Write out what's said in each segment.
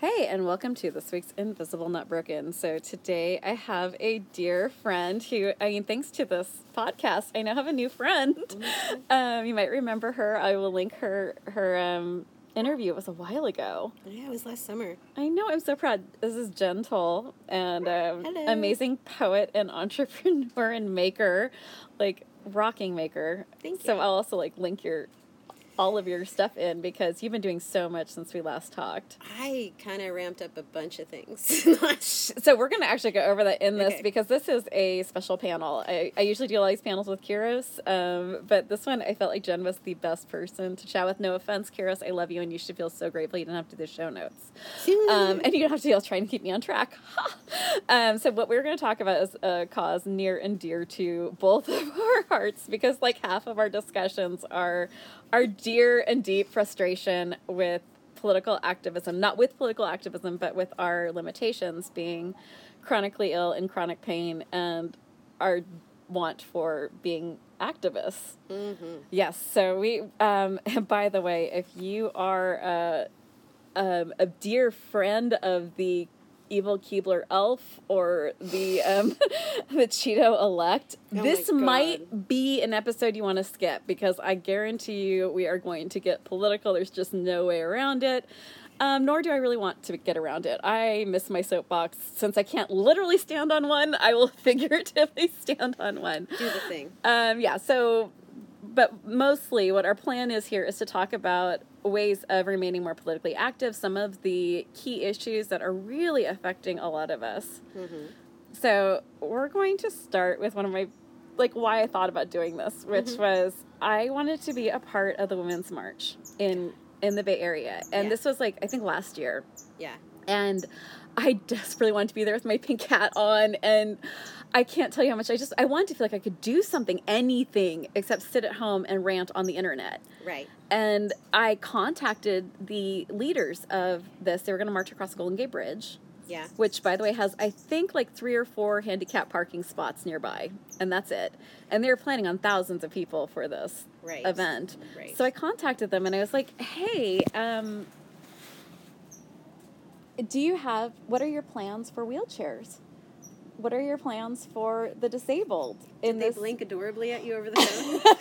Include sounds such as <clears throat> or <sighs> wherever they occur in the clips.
Hey, and welcome to this week's Invisible Not Broken. So today I have a dear friend who, I mean, thanks to this podcast, I now have a new friend. <laughs> Um, you might remember her. I will link her her um, interview. It was a while ago. Yeah, it was last summer. I know. I'm so proud. This is Jen Toll, and um, amazing poet and entrepreneur and maker, like rocking maker. Thank you So. I'll also like link your all of your stuff in because you've been doing so much since we last talked. I kind of ramped up a bunch of things. <laughs> So we're going to actually go over that in this Okay. because this is a special panel. I, I usually do all these panels with Kiros, um, but this one I felt like Jen was the best person to chat with. No offense, Kiros, I love you, and you should feel so grateful you didn't have to do the show notes. Um, and you don't have to deal trying to keep me on track. <laughs> um, so what we're going to talk about is a cause near and dear to both <laughs> of our hearts because like half of our discussions are our dear and deep frustration with political activism, not with political activism, but with our limitations being chronically ill and chronic pain and our want for being activists. hmm Yes. So we, um, <laughs> by the way, if you are uh, um, a dear friend of the evil Keebler elf or the um, <laughs> the Cheeto elect, Oh this might be an episode you want to skip because I guarantee you we are going to get political. There's just no way around it. Um, nor do I really want to get around it. I miss my soapbox. Since I can't literally stand on one, I will <laughs> figuratively stand on one. Do the thing. Um, yeah, so, but mostly what our plan is here is to talk about ways of remaining more politically active, some of the key issues that are really affecting a lot of us. hmm So, we're going to start with one of my, like, why I thought about doing this, which Mhm. was I wanted to be a part of the Women's March in in the Bay Area, and Yeah. this was like I think last year Yeah. and I desperately wanted to be there with my pink hat on and I can't tell you how much I just I wanted to feel like I could do something anything except sit at home and rant on the internet. Right. And I contacted the leaders of this. They were going to march across the Golden Gate Bridge, Yeah. which by the way has I think like 3 or 4 handicap parking spots nearby, and that's it. And they were planning on thousands of people for this Right. event. Right. So I contacted them and I was like, "Hey, um, do you have what are your plans for wheelchairs? What are your plans for the disabled in Did they this blink adorably at you over the <laughs> phone?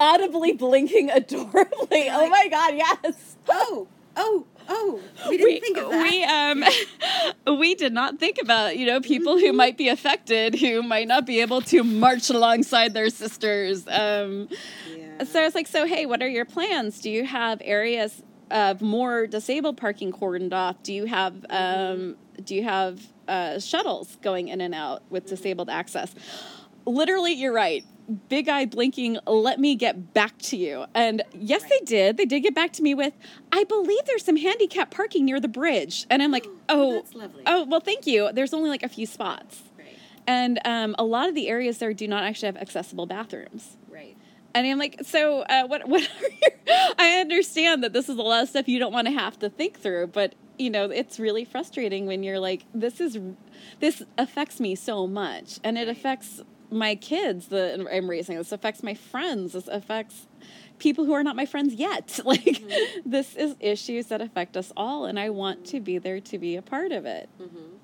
audibly blinking <laughs> adorably? Oh my god, yes. oh, oh, oh. We didn't think of that. We um <laughs> we did not think about, you know, people who might be affected who might not be able to march alongside their sisters. Um yeah. So I was like, so hey, what are your plans? Do you have areas of more disabled parking cordoned off? Do you have um, do you have uh, shuttles going in and out with disabled access? Literally, you're right. Big eye blinking. Let me get back to you. And yes, Right. they did. They did get back to me with, I believe there's some handicap parking near the bridge. And I'm like, <gasps> oh, lovely. oh, well, thank you. There's only like a few spots. Right. And um, a lot of the areas there do not actually have accessible bathrooms. And I'm like, so uh, what? <laughs> What? I understand that this is a lot of stuff you don't want to have to think through, but you know, it's really frustrating when you're like, this is, this affects me so much, and it affects my kids that I'm raising. This affects my friends. This affects people who are not my friends yet. <laughs> Like, Mm-hmm. this is issues that affect us all, and I want to be there to be a part of it. Mm-hmm.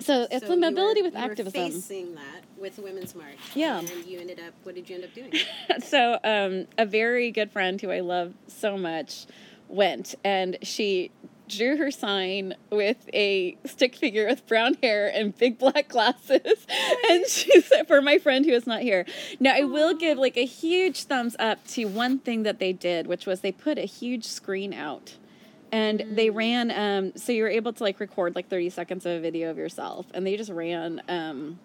So it's so the mobility were, with you were activism. facing that with the Women's March. Yeah. And you ended up, what did you end up doing? <laughs> so um, a very good friend who I love so much went and she drew her sign with a stick figure with brown hair and big black glasses and she said for my friend who is not here now i will give like a huge thumbs up to one thing that they did which was they put a huge screen out and they ran um, so you were able to like record like 30 seconds of a video of yourself. And they just ran um,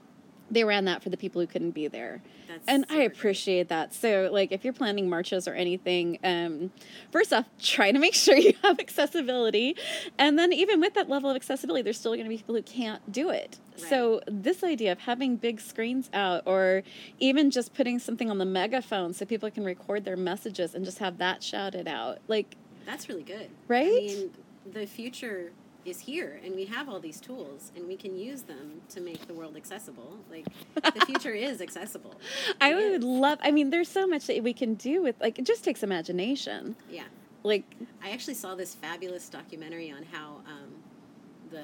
they ran that for the people who couldn't be there. That's and I appreciate that. So, like, if you're planning marches or anything, um, first off, <laughs> try to make sure you have accessibility, and then even with that level of accessibility, there's still going to be people who can't do it. So, this idea of having big screens out, or even just putting something on the megaphone so people can record their messages and just have that shouted out, like, That's really good. Right? I mean, the future is here, and we have all these tools, and we can use them to make the world accessible. Like, the <laughs> future is accessible. I It would is. love. I mean, there's so much that we can do with like it just takes imagination. Yeah. Like I actually saw this fabulous documentary on how um, the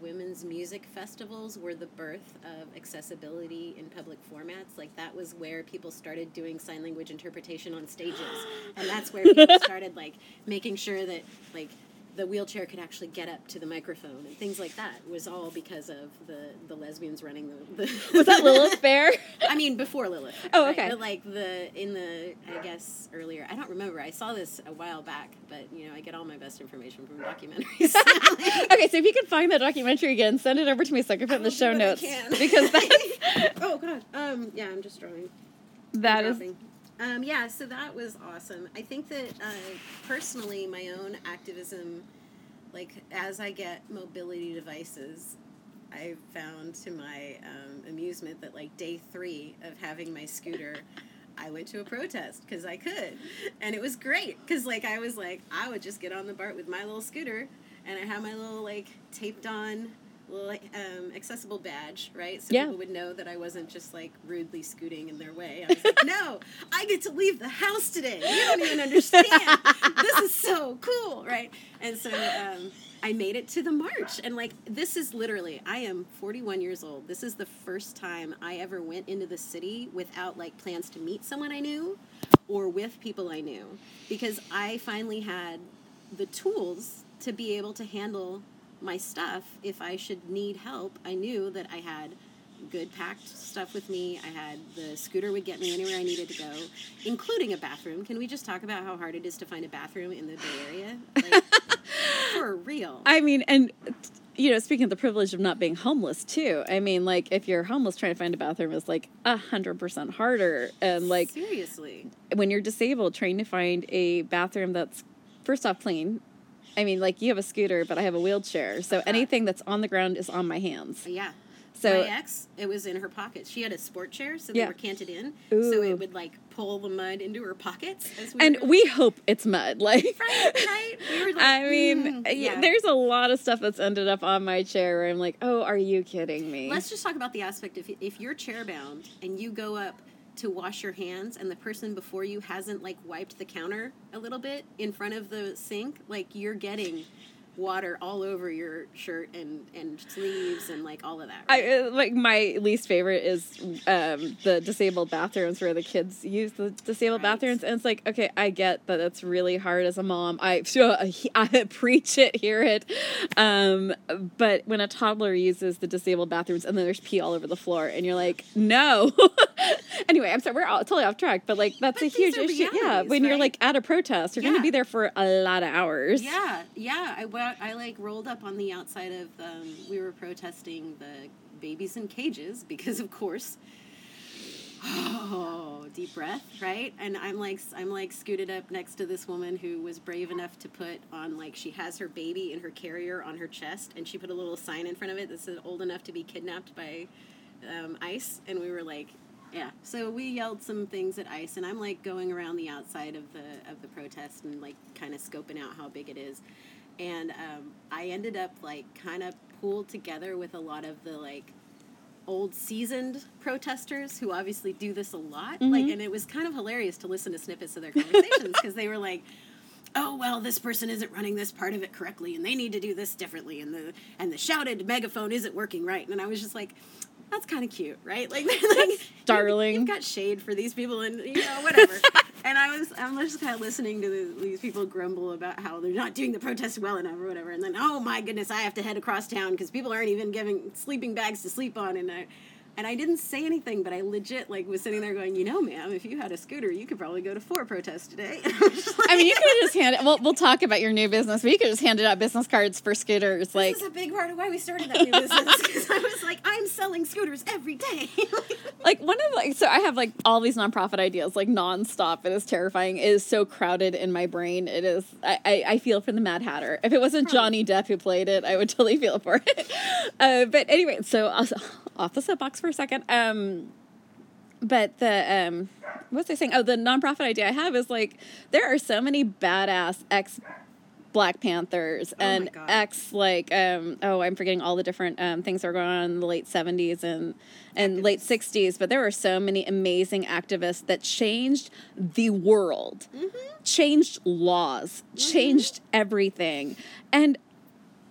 women's music festivals were the birth of accessibility in public formats. Like that was where people started doing sign language interpretation on stages, and that's where people <laughs> started like making sure that like the wheelchair could actually get up to the microphone and things like that was all because of the the lesbians running the, the <laughs> was that Lilith Fair? I mean before Lilith. Oh, right? okay. But like the in the I guess earlier I don't remember. I saw this a while back, but you know I get all my best information from documentaries. <laughs> okay, so if you can find that documentary again, send it over to me so I can put in the show notes can. because <laughs> that's oh god. Um yeah, I'm just drawing. that is dropping. Um, yeah, so that was awesome. I think that uh, personally, my own activism, like as I get mobility devices, I found to my um, amusement that like day three of having my scooter, I went to a protest because I could, and it was great because like I was like I would just get on the BART with my little scooter, and I had my little like taped on um, accessible badge, right? So Yeah. people would know that I wasn't just like rudely scooting in their way. I was like, <laughs> no, I get to leave the house today. You don't even understand. this is so cool, right? And so um, I made it to the march. And like, this is literally, I am 41 years old. This is the first time I ever went into the city without like plans to meet someone I knew or with people I knew because I finally had the tools to be able to handle my stuff if I should need help. I knew that I had good packed stuff with me. I had the scooter would get me anywhere I needed to go, including a bathroom. Can we just talk about how hard it is to find a bathroom in the Bay Area? Like, <laughs> for real. I mean, and you know, speaking of the privilege of not being homeless too. I mean, like if you're homeless, trying to find a bathroom is like a hundred percent harder. And like seriously. when you're disabled, trying to find a bathroom that's first off clean. I mean, like you have a scooter, but I have a wheelchair, so anything that's on the ground is on my hands. Yeah. So my ex, it was in her pocket. She had a sport chair, so they Yeah. were canted in, Ooh. so it would like pull the mud into her pockets. As we and were- we hope it's mud. <laughs> Like right, right. We were like, I mean, mm, yeah. there's a lot of stuff that's ended up on my chair where I'm like, oh, are you kidding me? Let's just talk about the aspect of if you're chair bound and you go up to wash your hands and the person before you hasn't like wiped the counter a little bit in front of the sink, like you're getting water all over your shirt and and sleeves and like all of that. Right? I uh, like my least favorite is um, the disabled bathrooms where the kids use the disabled Right. bathrooms, and it's like, okay, I get that it's really hard as a mom. I <laughs> I <laughs> preach it, hear it, um, but when a toddler uses the disabled bathrooms and then there's pee all over the floor, and you're like, no. <laughs> anyway, I'm sorry, we're all, totally off track, but like that's But a huge issue. Yeah, when you're like at a protest, you're going to be there for a lot of hours. Yeah, yeah. I, wa- I like rolled up on the outside of. Um, we were protesting the babies in cages <laughs> because, of course. Oh, deep breath, right? And I'm like, I'm like scooted up next to this woman who was brave enough to put on like she has her baby in her carrier on her chest, and she put a little sign in front of it that said "old enough to be kidnapped by um, ICE," and we were like, yeah. So we yelled some things at ICE, and I'm like going around the outside of the of the protest and like kind of scoping out how big it is, and um, I ended up like kind of pooled together with a lot of the like old seasoned protesters who obviously do this a lot. Like and it was kind of hilarious to listen to snippets of their conversations because they were like oh well this person isn't running this part of it correctly and they need to do this differently and the and the shouted megaphone isn't working right. And i was just like that's kind of cute right? <laughs> Like, like darling. you've, you've got shade for these people and you know whatever <laughs> and i was i'm just kind of listening to the, these people grumble about how they're not doing the protest well enough or whatever. And then oh my goodness i have to head across town because people aren't even giving sleeping bags to sleep on. And i and I didn't say anything, but I legit like was sitting there going, you know, ma'am, if you had a scooter, you could probably go to four protests today. <laughs> I like, I mean, you could just handed. Well, we'll talk about your new business, but you could just handed out business cards for scooters. Like, this is a big part of why we started that new business because I was like, I'm selling scooters every day. <laughs> like one of like so I have like all these nonprofit ideas like nonstop. It is terrifying. It is so crowded in my brain. It is. I I, I feel for the Mad Hatter. If it wasn't Johnny Depp who played it, I would totally feel for it. <laughs> Uh, but anyway, so uh, off the soapbox for a second. Um, but the um, what was I saying? Oh, the nonprofit idea I have is like there are so many badass ex Black Panthers Oh and ex like um oh I'm forgetting all the different um, things that were going on in the late 70s and and late 60s but there were so many amazing activists that changed the world Mm-hmm. changed laws changed everything and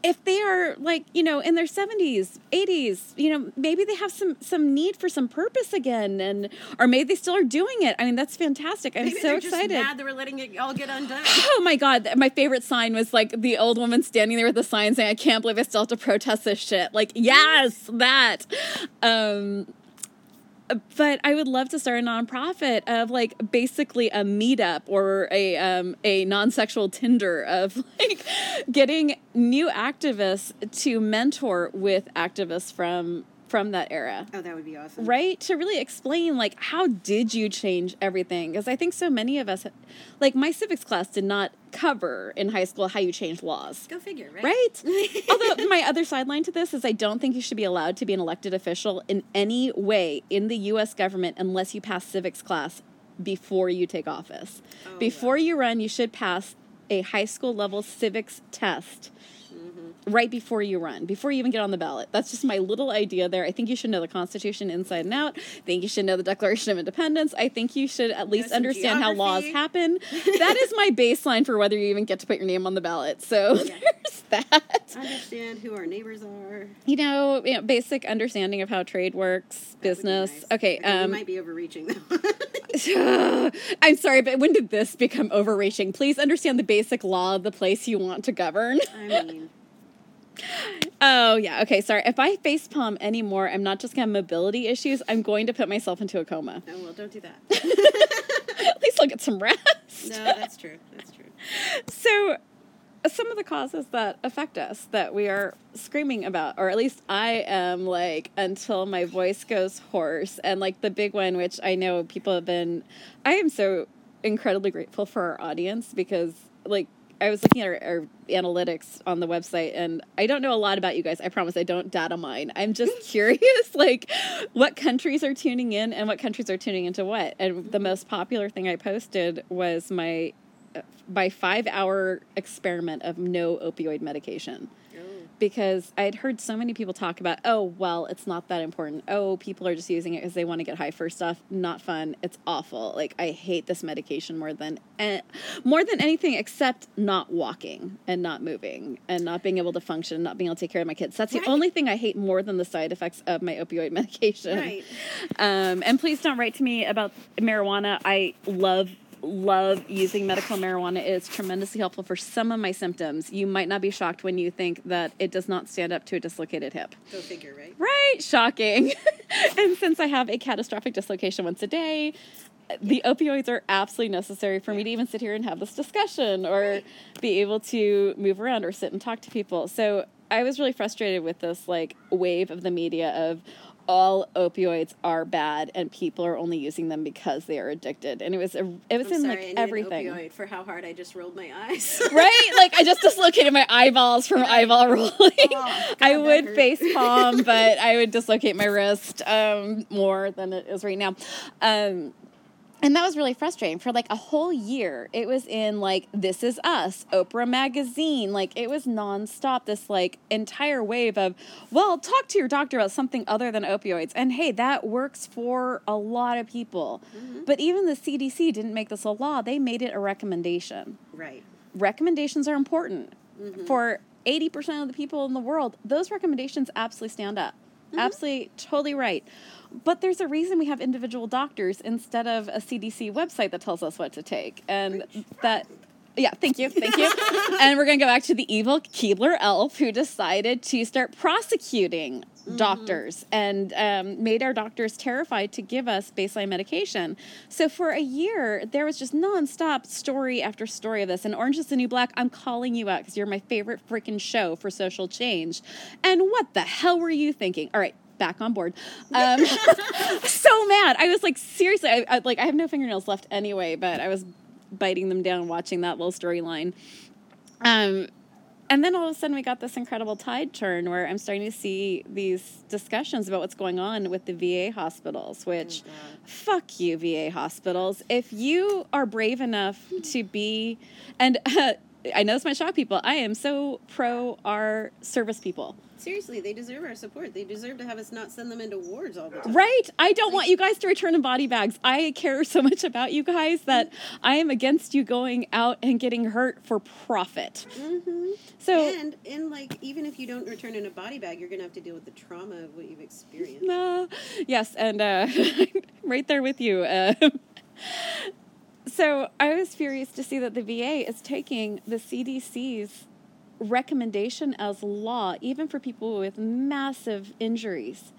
if they are like you know in their 70s 80s you know maybe they have some some need for some purpose again and or maybe they still are doing it i mean that's fantastic i'm Maybe so they're excited just mad that we're letting it all get undone. <sighs> Oh my god, my favorite sign was like the old woman standing there with the sign saying, I can't believe I still have to protest this shit. Like, yes, that. Um but I would love to start a nonprofit of like basically a meetup or a um, a non-sexual Tinder of <laughs> like getting new activists to mentor with activists from from that era. Oh, that would be awesome. right? To really explain like how did you change everything? Because i think so many of us like my civics class did not cover in high school how you change laws. Go figure, right? right? <laughs> Although my other sideline to this is i don't think you should be allowed to be an elected official in any way in the us government unless you pass civics class before you take office. Oh, before you run you should pass a high school level civics test. Right before you run, before you even get on the ballot. That's just my little idea there. I think you should know the Constitution inside and out. I think you should know the Declaration of Independence. I think you should at least understand how laws happen. that is my baseline for whether you even get to put your name on the ballot. So <laughs> there's that. Understand who our neighbors are. You know, you know, basic understanding of how trade works, That business. nice. Okay, I um, might be overreaching though. <laughs> I'm sorry, but when did this become overreaching? Please understand the basic law of the place you want to govern. I mean, Oh yeah, okay. Sorry. If I facepalm anymore, I'm not just gonna have mobility issues. I'm going to put myself into a coma. oh well, don't do that. <laughs> At least I'll get some rest. No, that's true. That's true. So, some of the causes that affect us that we are screaming about, or at least I am like until my voice goes hoarse, and like the big one, which I know people have been. I am so incredibly grateful for our audience because like. I was looking at our, our analytics on the website, and I don't know a lot about you guys. I promise I don't data mine. I'm just <laughs> curious, like, what countries are tuning in and what countries are tuning into what. And the most popular thing I posted was my uh, my five hour experiment of no opioid medication Because I'd heard so many people talk about, oh, well, it's not that important. Oh, people are just using it because they want to get high first off. Not fun. It's awful. Like I hate this medication more than eh, more than anything except not walking and not moving and not being able to function, not being able to take care of my kids. That's the only thing I hate more than the side effects of my opioid <laughs> medication. Right. Um, and please don't write to me about marijuana. I love love using medical marijuana. It's tremendously helpful for some of my symptoms. You might not be shocked when you think that it does not stand up to a dislocated hip. Go figure, right? Right? Shocking. <laughs> and since I have a catastrophic dislocation once a day, the opioids are absolutely necessary for me to even sit here and have this discussion or be able to move around or sit and talk to people. So I was really frustrated with this like wave of the media of all opioids are bad and people are only using them because they are addicted. And it was a, it was I'm in sorry, like everything. For how hard I just rolled my eyes. <laughs> right? Like I just dislocated my eyeballs from eyeball <laughs> rolling. God, I would face palm, <laughs> but I would dislocate my wrist um, more than it is right now. Um, and that was really frustrating for like a whole year. It was in like This Is Us, Oprah Magazine. Like it was nonstop, this like entire wave of, well, talk to your doctor about something other than opioids. And hey, that works for a lot of people. Mm-hmm. But even the CDC didn't make this a law, they made it a recommendation right. recommendations are important mm-hmm. for 80% of the people in the world those recommendations absolutely stand up mm-hmm. absolutely totally right but there's a reason we have individual doctors instead of a cdc website that tells us what to take and that yeah thank you thank you <laughs> and we're going to go back to the evil keebler elf who decided to start prosecuting doctors and um, made our doctors terrified to give us baseline medication. So for a year, there was just nonstop story after story of this. And Orange is the New Black, I'm calling you out because you're my favorite freaking show for social change. And what the hell were you thinking? All right. Back on board. Um, <laughs> so mad. I was like, seriously, I, I, like I have no fingernails left anyway, but I was biting them down watching that little storyline. Um, and then all of a sudden, we got this incredible tide turn where I'm starting to see these discussions about what's going on with the VA hospitals, which, fuck you, VA hospitals. If you are brave enough to be, and uh, <laughs> I know this might shock people. I am so pro our service people. Seriously, they deserve our support. They deserve to have us not send them into wars all the time. Right? I don't want you guys to return in body bags. I care so much about you guys that I am against you going out and getting hurt for profit. Mm-hmm. So and and like even if you don't return in a body bag, you're gonna have to deal with the trauma of what you've experienced. No. Yes, and uh, <laughs> right there with you. Uh, so I was furious to see that the VA is taking the CDC's recommendation as law, even for people with massive injuries.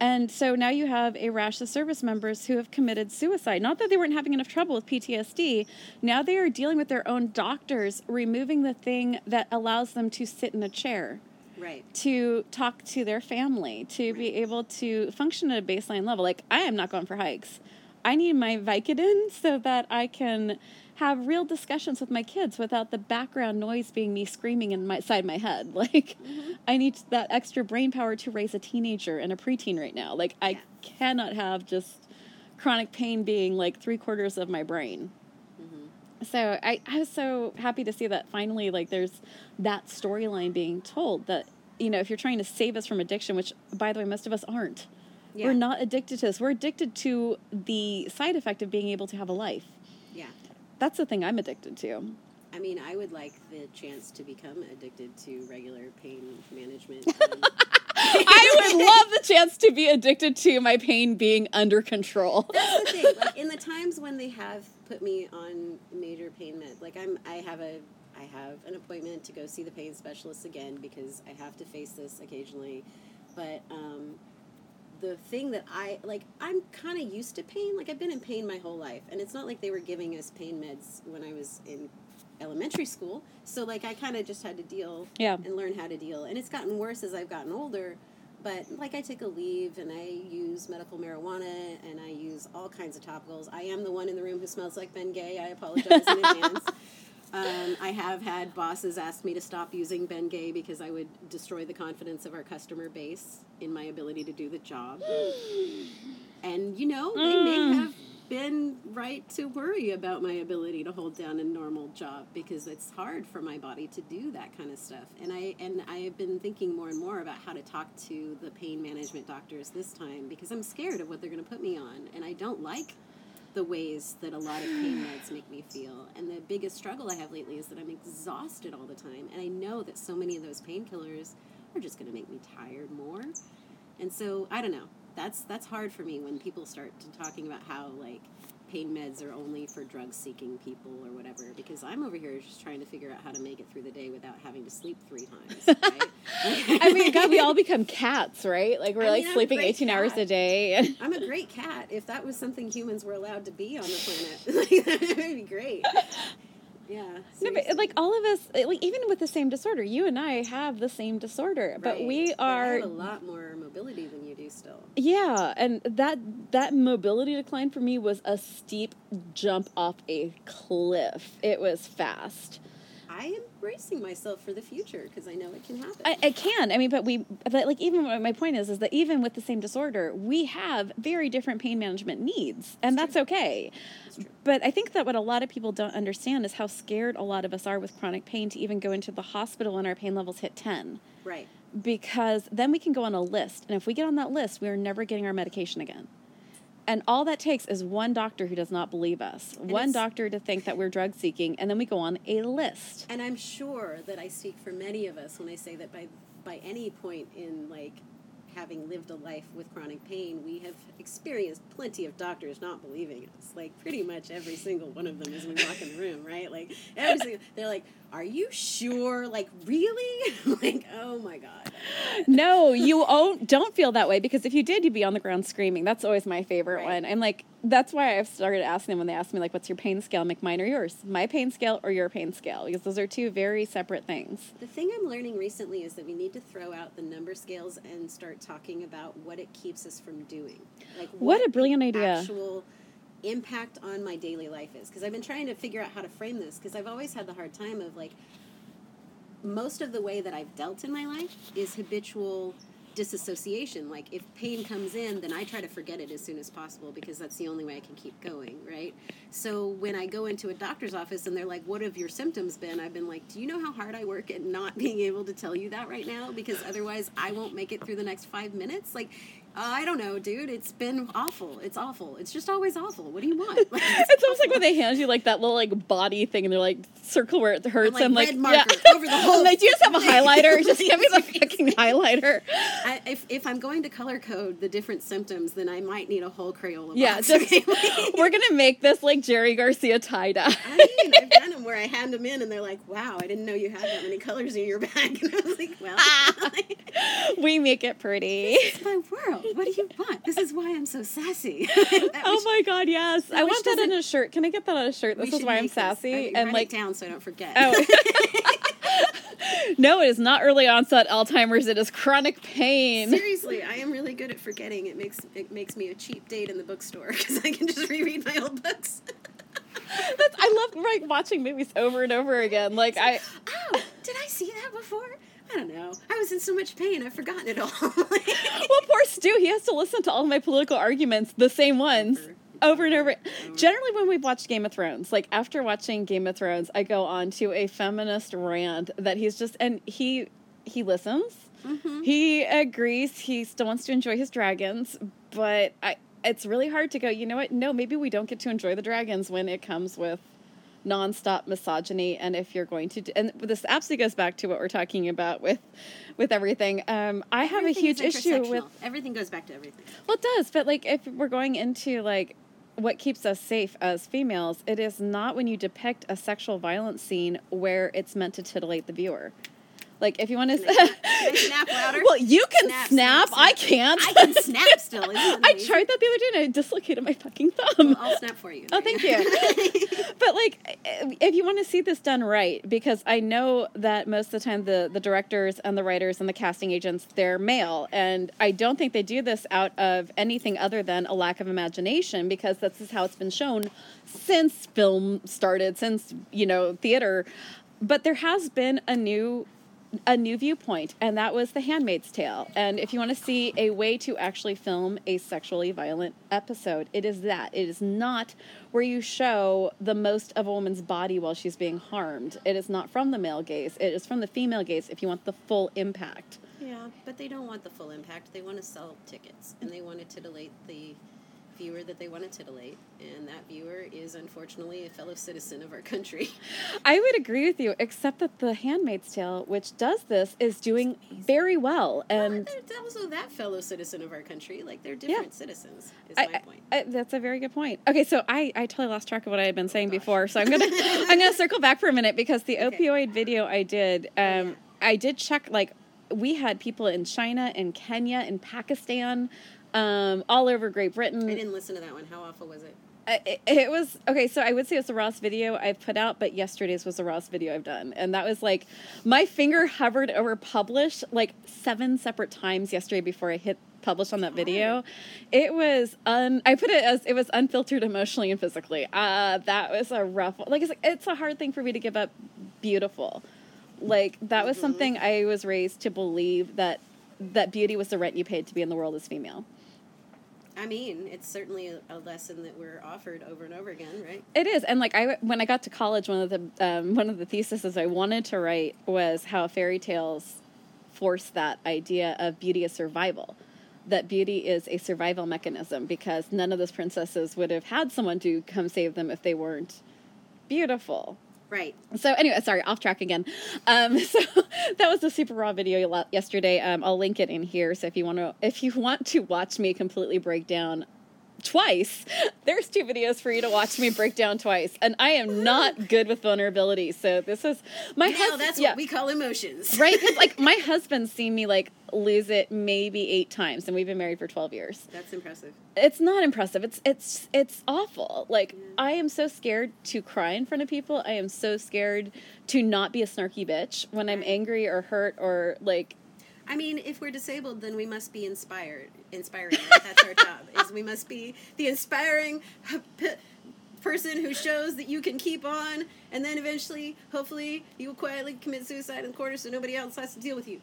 And so now you have a rash of service members who have committed suicide. Not that they weren't having enough trouble with PTSD, now they are dealing with their own doctors removing the thing that allows them to sit in a chair Right. to talk to their family, to be able to function at a baseline level. Like, I am not going for hikes. I need my Vicodin so that I can have real discussions with my kids without the background noise being me screaming inside my head. <laughs> Like, mm-hmm. I need that extra brain power to raise a teenager and a preteen right now. Like, I Yeah. cannot have just chronic pain being like three quarters of my brain. Mm-hmm. So I, I was so happy to see that finally, like, there's that storyline being told that, you know, if you're trying to save us from addiction, which, by the way, most of us aren't, Yeah. we're not addicted to this. We're addicted to the side effect of being able to have a life. Yeah. That's the thing I'm addicted to. I mean, I would like the chance to become addicted to regular pain management. <laughs> I would love the chance to be addicted to my pain being under control. That's the thing. Like <laughs> in the times when they have put me on major pain med, like I'm, I have a, I have an appointment to go see the pain specialist again because I have to face this occasionally. But um, the thing that I like, I'm kind of used to pain. Like I've been in pain my whole life, and it's not like they were giving us pain meds when I was in elementary school. So like I kind of just had to deal Yeah. and learn how to deal. And it's gotten worse as I've gotten older. But like I take Aleve and I use medical marijuana and I use all kinds of topicals. I am the one in the room who smells like Ben Gay. I apologize in advance. <laughs> Um, I have had bosses ask me to stop using Ben Gay because I would destroy the confidence of our customer base in my ability to do the job. And you know, they may Mm. have been right to worry about my ability to hold down a normal job because it's hard for my body to do that kind of stuff. And I and I have been thinking more and more about how to talk to the pain management doctors this time because I'm scared of what they're going to put me on and I don't like the ways that a lot of pain meds make me feel. And the biggest struggle I have lately is that I'm exhausted all the time and I know that so many of those painkillers are just going to make me tired more. And so I don't know. That's that's hard for me when people start talking about how like pain meds are only for drug seeking people or whatever because I'm over here just trying to figure out how to make it through the day without having to sleep three times. <laughs> Right? I mean, God, we all become cats, right? Like we're I like mean, I'm sleeping great 18 hours a day. <laughs> I'm a great cat. If that was something humans were allowed to be on the planet, <laughs> like, that would be great. Yeah. No, but like all of us, eh, like even with the same disorder, you and I have the same disorder, but Right. we But I are have a lot more mobility than you do still. Yeah, and that that mobility decline for me was a steep jump off a cliff. It was fast. I am bracing myself for the future because I know it can happen. I, I can. I mean, but we, but like even my point is, is that even with the same disorder, we have very different pain management needs, and that's okay. But I think that what a lot of people don't understand is how scared a lot of us are with chronic pain to even go into the hospital when our pain levels hit ten. right. because then we can go on a list and if we get on that list we are never getting our medication again and all that takes is one doctor who does not believe us. One doctor to think that we're drug seeking and then we go on a list. And I'm sure that I speak for many of us when I say that by by any point in like having lived a life with chronic pain, we have experienced plenty of doctors not believing us. Like pretty much every single one of them as we walk in the room, right? Like every single, they're like, "Are you sure? Like really? <laughs> like oh my god." no you don't feel that way because if you did you'd be on the ground screaming that's always my favorite Right. one i'm like that's why i've started asking them when they ask me like what's your pain scale? I'm like mine or yours. My pain scale or your pain scale? Because those are two very separate things. The thing I'm learning recently is that we need to throw out the number scales and start talking about what it keeps us from doing. Like What a brilliant idea. Actual impact on my daily life is. Because I've been trying to figure out how to frame this because I've always had the hard time of like most of the way that I've dealt in my life is habitual disassociation. Like if pain comes in, then I try to forget it as soon as possible because that's the only way I can keep going, right? So when I go into a doctor's office and they're like, "What have your symptoms been?" I've been like, "Do you know how hard I work at not <laughs> being able to tell you that right now because otherwise I won't make it through the next 5 minutes?" Like Uh, I don't know, dude. It's been awful. It's awful. It's just always awful. What do you want? Like, it's, <laughs> <laughs> it's almost like when they hand you like that little like body thing, and they're like circle where it hurts, like, and like red marker yeah. over the <laughs> whole. I'm like, do you just have a highlighter? just give me the fucking highlighter. I, if if I'm going to color code the different symptoms, then I might need a whole Crayola. Yeah, box, just, we're gonna make this like Jerry Garcia tie dye. I mean, I've done them where I hand them in, and they're like, "Wow, I didn't know you had that many colors in your bag," and I was like, "Well." we make it pretty. This is my world. <laughs> What do you want? This is why I'm so sassy. <laughs> <laughs> oh my god, yes! I want that in a shirt. Can I get that on a shirt? This is why I'm sassy and like down so I don't forget. Oh. no, it is not early onset Alzheimer's. It is chronic pain. Seriously, I am really good at forgetting. It makes it makes me a cheap date in the bookstore because I can just reread my old books. That's, I love like watching movies over and over again. Like I, oh, did I see that before? I don't know. I was in so much pain, I've forgotten it all. <laughs> well, poor Stu, he has to listen to all my political arguments, the same ones. Over, over and over. over. Generally, when we've watched Game of Thrones, like after watching Game of Thrones, I go on to a feminist rant that he's just, and he he listens. Mm-hmm. He agrees. He still wants to enjoy his dragons, but I, it's really hard to go. You know what? No, maybe we don't get to enjoy the dragons when it comes with nonstop misogyny and if you're going to do, and this absolutely goes back to what we're talking about with with everything. Um, i have everything a huge issue with everything goes back to everything. Well it does but like if we're going into like what keeps us safe as females it is not when you depict a sexual violence scene where it's meant to titillate the viewer like if you want to <laughs> snap louder. Well, you can snap. snap, snap I can't. I can snap <laughs> still. I tried that the other day and I dislocated my fucking thumb. Well, I'll snap for you. <laughs> Oh, thank you. but like, if you want to see this done right, because I know that most of the time the the directors and the writers and the casting agents they're male, and I don't think they do this out of anything other than a lack of imagination, because this is how it's been shown since film started, since you know theater. But there has been a new a new viewpoint, and that was The Handmaid's Tale. And if you want to see a way to actually film a sexually violent episode, it is that. It is not where you show the most of a woman's body while she's being harmed. It is not from the male gaze, it is from the female gaze if you want the full impact. Yeah, but they don't want the full impact. They want to sell tickets, and they want to titillate the viewer that they want to titillate, and that viewer is unfortunately a fellow citizen of our country. <laughs> I would agree with you, except that The Handmaid's Tale, which does this, is doing very well. And well, also that fellow citizen of our country, like they're different yeah. citizens. Is I, my point. I, that's a very good point. Okay, so I, I totally lost track of what I had been saying oh, before, so I'm gonna <laughs> I'm gonna circle back for a minute because the okay. opioid video I did, um, oh, yeah. I did check like we had people in China, in Kenya, in Pakistan, um, all over Great Britain. I didn't listen to that one. How awful was it? Uh, it, it, was okay. So I would say it's the Ross video I've put out, but yesterday's was the Ross video I've done, and that was like my finger hovered over publish like seven separate times yesterday before I hit publish on that video. It was un. I put it as it was unfiltered emotionally and physically. Uh, that was a rough. Like it's, it's a hard thing for me to give up. Beautiful, like that was mm-hmm. something I was raised to believe that that beauty was the rent you paid to be in the world as female. I mean, it's certainly a, lesson that we're offered over and over again, right? It is, and like I, when I got to college, one of the um, one of the theses I wanted to write was how fairy tales force that idea of beauty as survival. That beauty is a survival mechanism because none of those princesses would have had someone to come save them if they weren't beautiful. Right. So anyway, sorry, off track again. Um, <laughs> so that was the super raw video yesterday. Um, I'll link it in here. So if you want to, if you want to watch me completely break down twice. <laughs> There's two videos for you to watch me break down twice, and I am not good with vulnerability. So this is my now husband. That's yeah. what we call emotions, <laughs> right? like <laughs> my husband's seen me like lose it maybe eight times, and we've been married for twelve years. That's impressive. It's not impressive. It's it's it's awful. Like yeah. I am so scared to cry in front of people. I am so scared to not be a snarky bitch when I'm angry or hurt or like I mean, if we're disabled, then we must be inspired. Inspiring. Right? That's our job. Is we must be the inspiring <laughs> person who shows that you can keep on, and then eventually, hopefully, you will quietly commit suicide in the corner, so nobody else has to deal with you.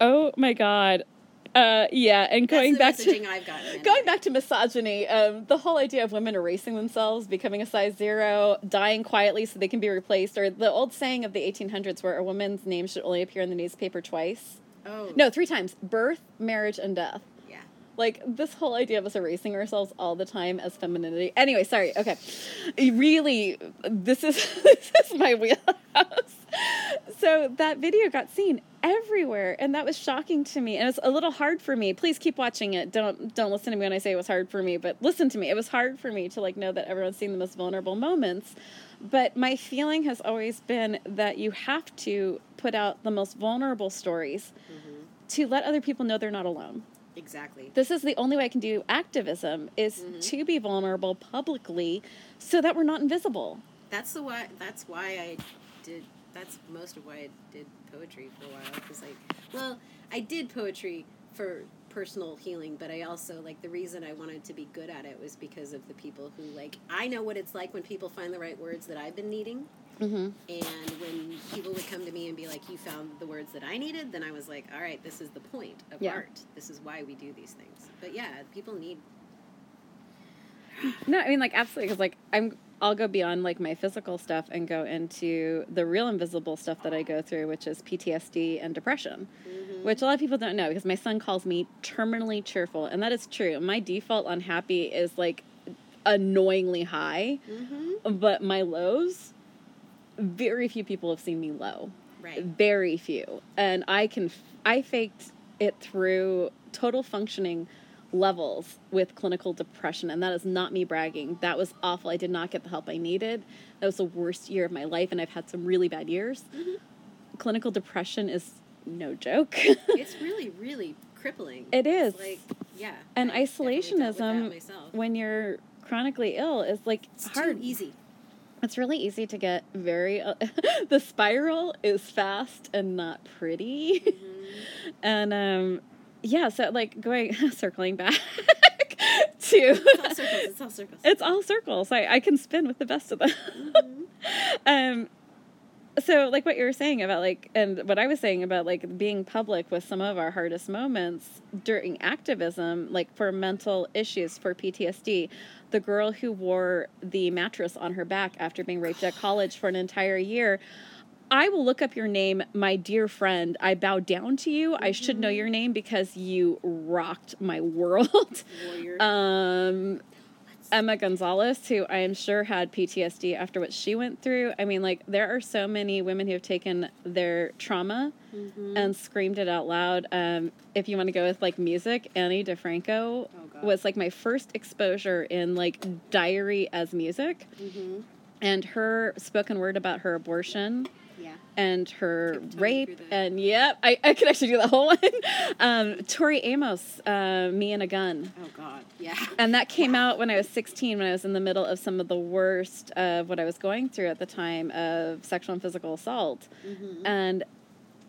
Oh my god. Uh, yeah, and going back to messaging I've gotten. anyway. going back to misogyny, um, the whole idea of women erasing themselves, becoming a size zero, dying quietly so they can be replaced, or the old saying of the 1800s where a woman's name should only appear in the newspaper twice. Oh No, three times: birth, marriage, and death. Yeah. Like this whole idea of us erasing ourselves all the time as femininity. Anyway, sorry. Okay, really, this is <laughs> this is my wheelhouse. So that video got seen everywhere, and that was shocking to me. And it was a little hard for me. Please keep watching it. Don't don't listen to me when I say it was hard for me, but listen to me. It was hard for me to like know that everyone's seeing the most vulnerable moments. But my feeling has always been that you have to put out the most vulnerable stories mm-hmm. to let other people know they're not alone Exactly. this is the only way I can do activism is mm-hmm. to be vulnerable publicly so that we're not invisible. That's the why. That's why I did. That's most of why I did poetry for a while. Because like, well, I did poetry for personal healing, but I also like the reason I wanted to be good at it was because of the people who like I know what it's like when people find the right words that I've been needing. Mm-hmm. And when people would come to me and be like, "You found the words that I needed," then I was like, "All right, this is the point of Yeah. art. This is why we do these things." But yeah, people need. No, I mean like absolutely because like I'm I'll go beyond like my physical stuff and go into the real invisible stuff that I go through, which is PTSD and depression, which a lot of people don't know because my son calls me terminally cheerful, and that is true. My default unhappy is like annoyingly high, Mm-hmm. but my lows, very few people have seen me low. Right. very few and i can i faked it through total functioning levels with clinical depression and that is not me bragging that was awful i did not get the help i needed that was the worst year of my life and i've had some really bad years clinical depression is no joke it's <laughs> really, really crippling. it is Like, yeah. and I definitely dealt with that isolationism when you're chronically ill is like It's hard easy. It's really easy to get very. Uh, <laughs> the spiral is fast and not pretty, Mm-hmm. <laughs> and um, yeah. So like going <laughs> circling back <laughs> to It's all circles. It's all circles. it's all circles. I I can spin with the best of them. Mhm. <laughs> um, so like what you were saying about like and what I was saying about like being public with some of our hardest moments during activism, like for mental issues for PTSD. The girl who wore the mattress on her back after being raped at college for an entire year. I will look up your name, my dear friend. I bow down to you. I should know your name because you rocked my world. Um, Emma Gonzalez, who I am sure had PTSD after what she went through. I mean, like, there are so many women who have taken their trauma Mhm. and screamed it out loud. Um, if you want to go with like music, Ani DiFranco Oh, was like my first exposure in like diary as music. Mhm. And her spoken word about her abortion Yeah. and her rape and yep I, I could actually do that whole <laughs> one um, tori amos uh, me and a gun Oh God. Yeah. and that <laughs> came out when i was 16 when i was in the middle of some of the worst of what i was going through at the time of sexual and physical assault Mhm. and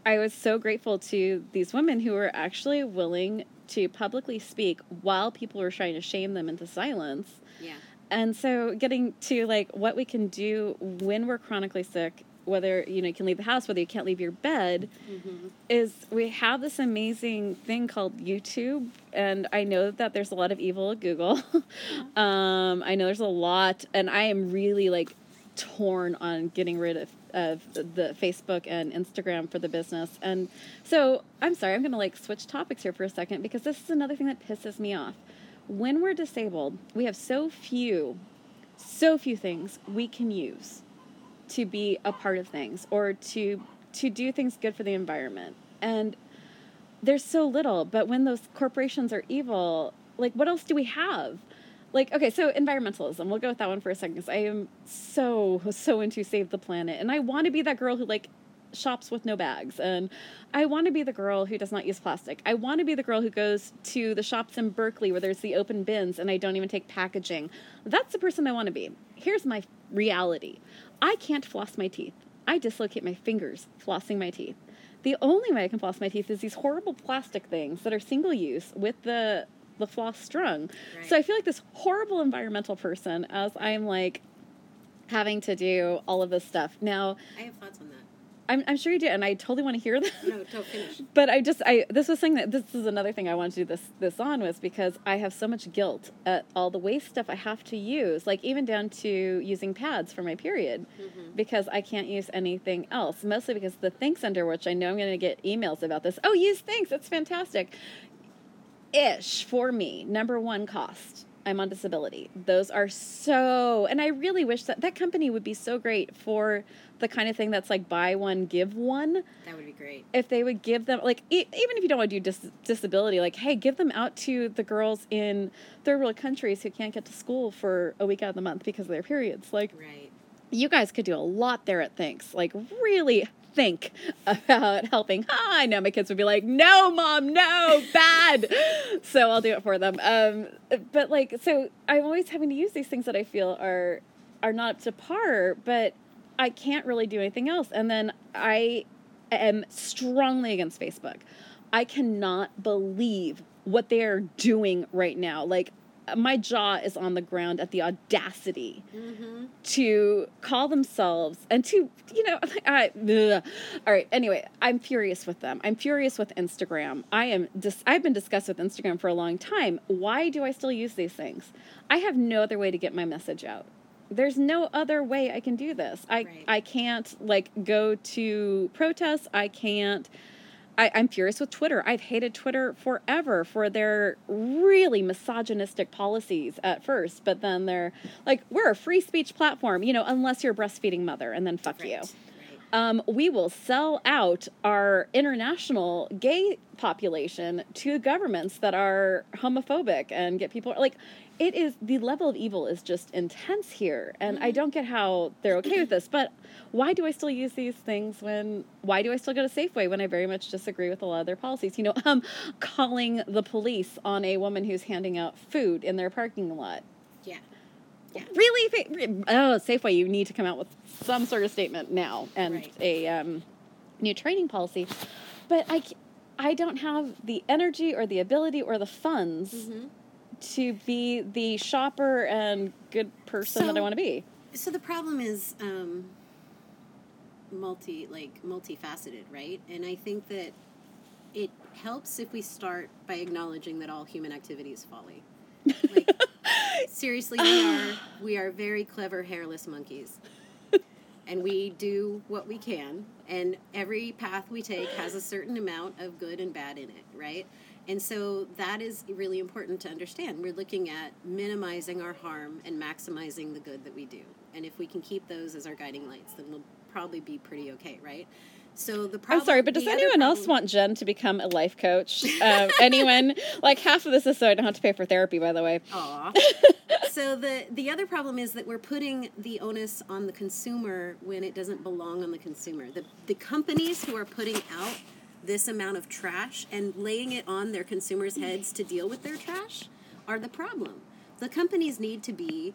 i was so grateful to these women who were actually willing to publicly speak while people were trying to shame them into silence Yeah. and so getting to like what we can do when we're chronically sick whether you know you can leave the house whether you can't leave your bed Mhm. is we have this amazing thing called youtube and i know that there's a lot of evil at google <laughs> <laughs> um, i know there's a lot and i am really like torn on getting rid of of the Facebook and Instagram for the business. And so I'm sorry, I'm going to like switch topics here for a second because this is another thing that pisses me off. When we're disabled, we have so few, so few things we can use to be a part of things or to to do things good for the environment. And there's so little, but when those corporations are evil, like what else do we have? Like okay, so environmentalism. We'll go with that one for a second because I am so so into save the planet, and I want to be that girl who like shops with no bags, and I want to be the girl who does not use plastic. I want to be the girl who goes to the shops in Berkeley where there's the open bins and I don't even take packaging. That's the person I want to be. Here's my reality: I can't floss my teeth. I dislocate my fingers flossing my teeth. The only way I can floss my teeth is these horrible plastic things that are single use with the the floss strung. So I feel like this horrible environmental person as I'm like having to do all of this stuff. Now, I have thoughts on that. I'm, I'm sure you did, and I totally want to hear <laughs> that. No, don't finish. but I just I this was something that this is another thing I wanted to do this this on was because I have so much guilt at all the waste stuff I have to use, like even down to using pads for my period, Mm-hmm. because I can't use anything else. Mostly because the Thinx under which I know I'm going to get emails about this. Oh, use Thinx, it's fantastic. Ish for me, number one cost. I'm on disability. Those are so, and I really wish that that company would be so great for the kind of thing that's like buy one give one. That would be great. if they would give them like e- even if you don't want to do dis- disability like hey give them out to the girls in third world countries who can't get to school for a week out of the month because of their periods. Like Right. you guys could do a lot there at Thinx. Like really think <laughs> about helping. I know my kids would be like no mom no bad. <laughs> So i'll do it for them. Um, but like so i'm always having to use these things that i feel are are not up to par but i can't really do anything else. And then i am strongly against facebook. I cannot believe what they are doing right now. Like my jaw is on the ground at the audacity Mm-hmm. to call themselves and to you know <laughs> I, ugh. all right anyway i'm furious with them. I'm furious with instagram. I am dis- i've been discussed with instagram for a long time. Why do i still use these things? I have no other way to get my message out there's no other way i can do this i Right. i can't like go to protests i can't I, I'm furious with Twitter. I've hated Twitter forever for their really misogynistic policies at first, but then they're like, we're a free speech platform, you know, unless you're a breastfeeding mother, and then fuck Right. you. Um, we will sell out our international gay population to governments that are homophobic and get people like it is the level of evil is just intense here and i don't get how they're okay with this but why do i still use these things when why do i still go to safeway when i very much disagree with a lot of their policies you know <laughs> um calling the police on a woman who's handing out food in their parking lot Yeah. yeah. really oh safeway you need to come out with some sort of statement now and Right. a um, new training policy but I, I don't have the energy or the ability or the funds Mm-hmm. To be the shopper and good person that i want to be So the problem is um, multi like multifaceted, right? And I think that it helps if we start by acknowledging that all human activity is folly. Like <laughs> seriously, we are we are very clever hairless monkeys. And we do what we can, and every path we take has a certain amount of good and bad in it, right? And so that is really important to understand. We're looking at minimizing our harm and maximizing the good that we do. And if we can keep those as our guiding lights, then we'll probably be pretty okay, right? So the problem. i'm sorry but does anyone else want jen to become a life coach um, <laughs> anyone like half of this is so i don't have to pay for therapy by the way Aw. <laughs> so the the other problem is that we're putting the onus on the consumer when it doesn't belong on the consumer. The the companies who are putting out this amount of trash and laying it on their consumers' heads to deal with their trash are the problem. The companies need to be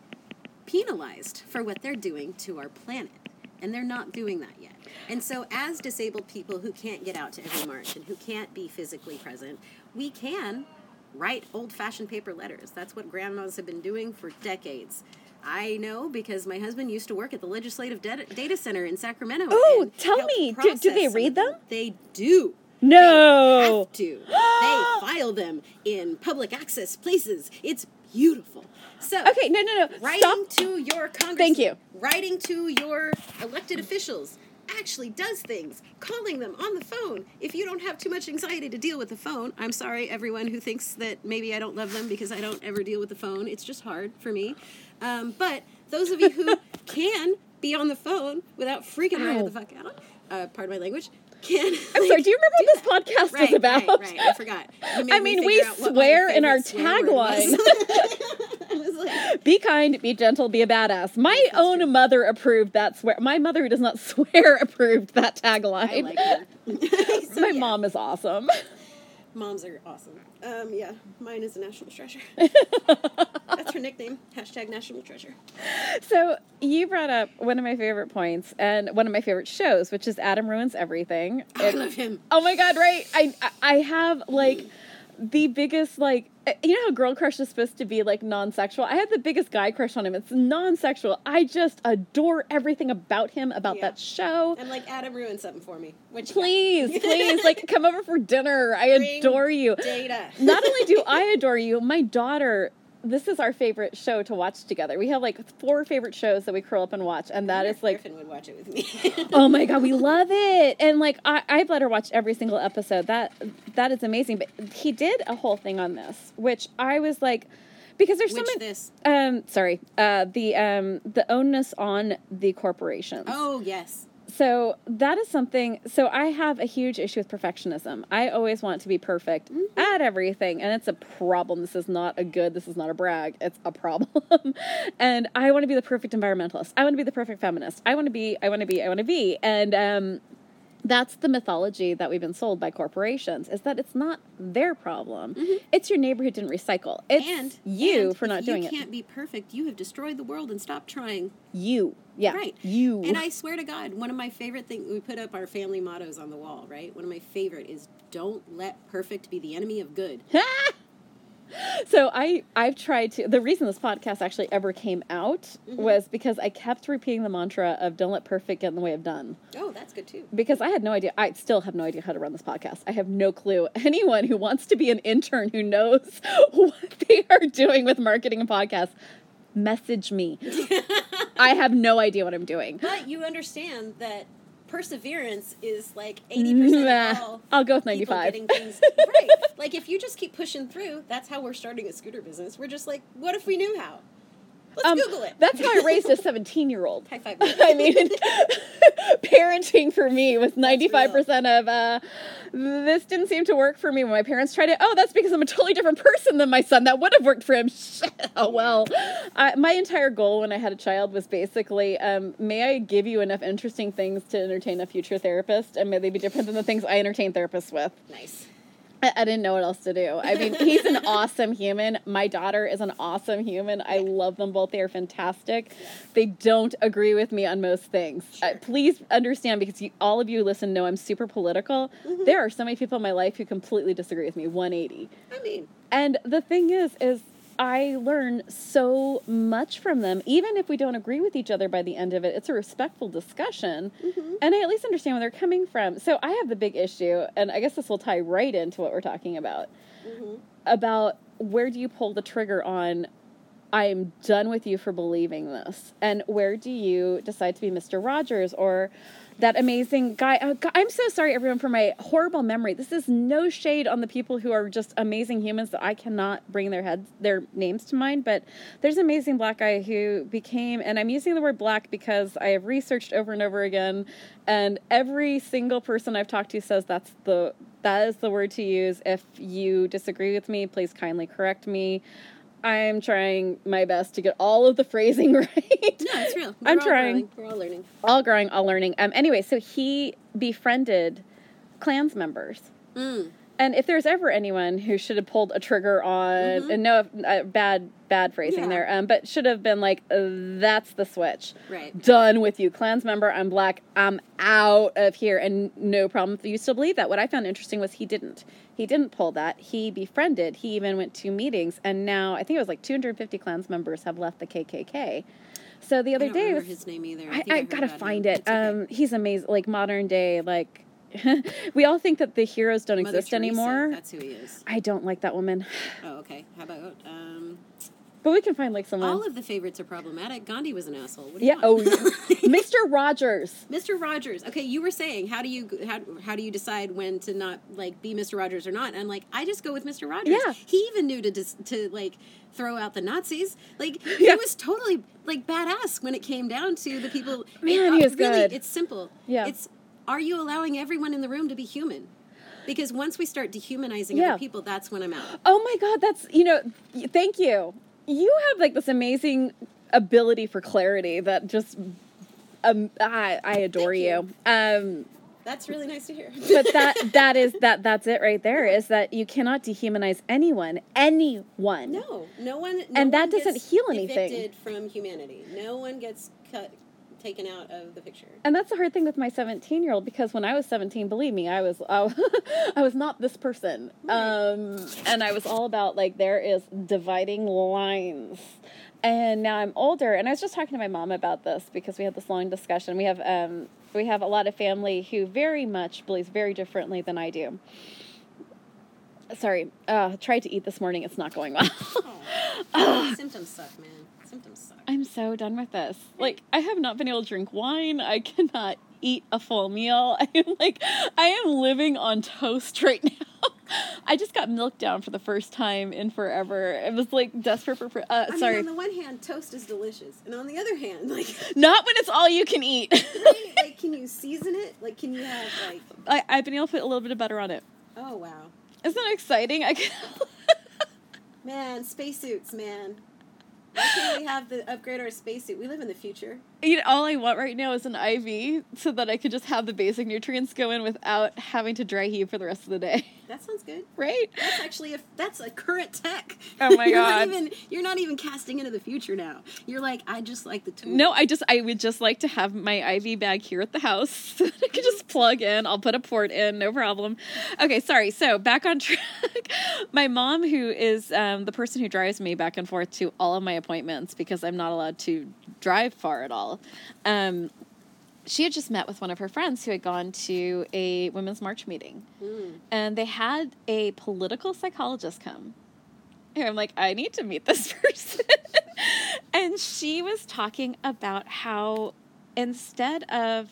penalized for what they're doing to our planet. And they're not doing that yet. And so, as disabled people who can't get out to every march and who can't be physically present, we can write old fashioned paper letters. That's what grandmas have been doing for decades. I know because my husband used to work at the legislative data, data center in Sacramento. Oh, tell me, do- do they read them? They do no have to. they <gasps> file them in public access places. It's beautiful. So okay no no no writing stop to your congressman, Thank you. writing to your elected officials actually does things. Calling them on the phone. If you don't have too much anxiety to deal with the phone, I'm sorry, everyone who thinks that maybe I don't love them because I don't ever deal with the phone. It's just hard for me. Um, but those of you who <laughs> can be on the phone without freaking right Ow. the fuck out, uh, pardon my language, can. i'm sorry do you remember what this podcast Right, is about right, right. I forgot. <laughs> I me mean, we figure out what my swear in our favorite <laughs> <laughs> Be kind, be gentle, be a badass. My own mother approved that swear. My mother, who does not <laughs> swear, approved that tagline. I like her. <laughs> So, My yeah, mom is awesome. Moms are awesome. Um, yeah, mine is a national treasure. That's her nickname. Hashtag national treasure. So you brought up one of my favorite points and one of my favorite shows, which is Adam Ruins Everything. I It- love him. oh my god, right? I I have like the biggest like you know how girl crush is supposed to be like non-sexual i have the biggest guy crush on him it's non-sexual i just adore everything about him about Yeah. that show I'm like Adam ruined something for me. Which please <laughs> please like come over for dinner i Bring adore you data. not only do i adore you my daughter this is our favorite show to watch together we have like four favorite shows that we curl up and watch and that is like Griffin would watch it with me. <laughs> oh my god we <laughs> love it and like I, i've let her watch every single episode that that is amazing but he did a whole thing on this which i was like because there's Which so many this? um sorry uh the um the onus on the corporations Oh yes. So that is something so i have a huge issue with perfectionism. I always want to be perfect Mm-hmm. at everything and it's a problem. This is not a good this is not a brag it's a problem. <laughs> And i want to be the perfect environmentalist. I want to be the perfect feminist. I want to be i want to be i want to be. And um that's the mythology that we've been sold by corporations is that it's not their problem it's your neighbor who didn't recycle it's Mm-hmm. and you and for not if doing you it can't be perfect. You have destroyed the world and stop trying. you yeah Right. you And I swear to God, one of my favorite things, we put up our family mottos on the wall, right? One of my favorite is don't let perfect be the enemy of good. <laughs> <laughs> so I I've tried to the reason this podcast actually ever came out Mm-hmm. was because I kept repeating the mantra of don't let perfect get in the way of done. Oh, that's good too. Because I had no idea I still have no idea how to run this podcast. I have no clue. <laughs> Anyone who wants to be an intern who knows <laughs> what they are doing with marketing and podcasts, message me. I have no idea what I'm doing. But you understand that perseverance is like <laughs> 80% Nah, I'll go with people 95. getting things right. <laughs> Like if you just keep pushing through, that's how we're starting a scooter business. We're just like, what if we knew how? Let's Um, Google it. That's how I raised a 17 year old. High five. <laughs> I mean, <laughs> parenting for me was 95% of, uh, this didn't seem to work for me when my parents tried it. Oh, that's because I'm a totally different person than my son. That would have worked for him. <laughs> oh, well. I, my entire goal when I had a child was basically, um, may I give you enough interesting things to entertain a future therapist, and may they be different than the things I entertain therapists with. nice. I, didn't know what else to do. I mean, he's an awesome human. My daughter is an awesome human. I love them both. They are fantastic. They don't agree with me on most things. Uh, please understand because you, all of you listen know I'm super political. There are so many people in my life who completely disagree with me. 180. I mean, And the thing is, is I learn so much from them, even if we don't agree with each other by the end of it. It's a respectful discussion, mm-hmm. and I at least understand where they're coming from. So I have the big issue, and I guess this will tie right into what we're talking about mm-hmm. about where do you pull the trigger on I'm done with you for believing this. And where do you decide to be Mr. Rogers or that amazing guy? Uh, oh, God, I'm so sorry, everyone, for my horrible memory. This is no shade on the people who are just amazing humans that I cannot bring their heads, their names to mind. But there's an amazing black guy who became, and I'm using the word black because I have researched over and over again, and every single person I've talked to says that's the that is the word to use. If you disagree with me, please kindly correct me. I'm trying my best to get all of the phrasing <laughs> right. no, it's real. We're I'm all trying. growing. We're all learning. all growing, all learning. Um. Anyway, so he befriended clans members. Mm. And if there's ever anyone who should have pulled a trigger on, and no, uh, bad, bad phrasing Mm-hmm. Yeah. there, um, but should have been like, uh, that's the switch. Right. Done with you, clans member. I'm black. I'm out of here, and no problem you still believe that. What I found interesting was he didn't. He didn't pull that. He befriended. He even went to meetings, and now I think it was like 250 clans members have left the KKK. So the I other don't day, remember was, his name either. I, I heard gotta find him. it. Okay. Um, he's amazing. Like modern day, like <laughs> we all think that the heroes don't Mother exist Teresa, anymore. That's who he is. I don't like that woman, <sighs> Oh, okay. How about um, but we can find like someone. all of the favorites are problematic? Gandhi was an asshole. What do you yeah. Oh, want? <laughs> <laughs> Mr. Rogers. Mr. Rogers. Okay, you were saying how do you how, how do you decide when to not like be Mr. Rogers or not? And I'm like, I just go with Mr. Rogers. Yeah. He even knew to dis- to like throw out the Nazis. Like <laughs> Yeah. he was totally like badass when it came down to the people. Man, It- he uh, was really, good. It's simple. Yeah. It's are you allowing everyone in the room to be human? Because once we start dehumanizing Yeah. other people, that's when I'm out. Oh my God, that's you know. Thank you. You have like this amazing ability for clarity that just. Um, I, I adore you. you. Um, That's really nice to hear. <laughs> but that that is that that's it right there. Is that you cannot dehumanize anyone, anyone. No, no one. No And that one doesn't heal anything. Evicted from humanity. No one gets cut, taken out of the picture. And that's the hard thing with my 17 year old because when I was 17, believe me, I was <laughs> I was not this person. Right. Um, and I was all about like there is dividing lines. And now I'm older, and I was just talking to my mom about this because we had this long discussion. We have um, we have a lot of family who very much believes very differently than I do. Sorry, uh, tried to eat this morning. It's not going well. Oh. <laughs> Symptoms suck, man. I'm so done with this. Like, I have not been able to drink wine. I <laughs> cannot eat a full meal. <laughs> I am like, I am living on toast <laughs> right now. I just got milk down for the first time in forever. It was like desperate for. Uh, I sorry, mean, on the one hand, toast is delicious, and on the other hand, like, not when it's all you can eat. right, like, can you season it? Like, can you have like? I, I've been able to put a little bit of butter on it. Oh wow, Isn't that exciting? I can. man, spacesuits, man. Why can't we have the upgrade our spacesuit? We live in the future. You know, all I want right now is an IV so that I could just have the basic nutrients go in without having to dry heat for the rest of the day. <laughs> That sounds good. Right? That's actually a that's a current tech. Oh my <laughs> you're God. Not even, you're not even casting into the future now. You're like, I just like the tool. No, I just I would just like to have my IV bag here at the house so <laughs> that I could just plug in. I'll put a port in, no problem. Okay, sorry. So back on track. my mom, who is um, the person who drives me back and forth to all of my appointments because I'm not allowed to drive far at all. Um, she had just met with one of her friends who had gone to a women's march meeting, Mm. and they had a political psychologist come. And I'm like, I need to meet this <laughs> person. and she was talking about how instead of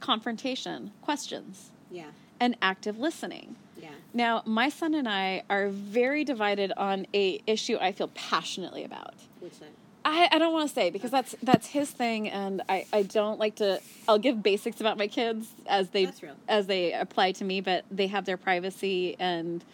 confrontation, questions Yeah. and active listening. Yeah. Now, my son and I are very divided on a issue I feel passionately about. Which that? I, I don't want to say because that's that's his thing and I, I don't like to I'll give basics about my kids as they as they apply to me but they have their privacy and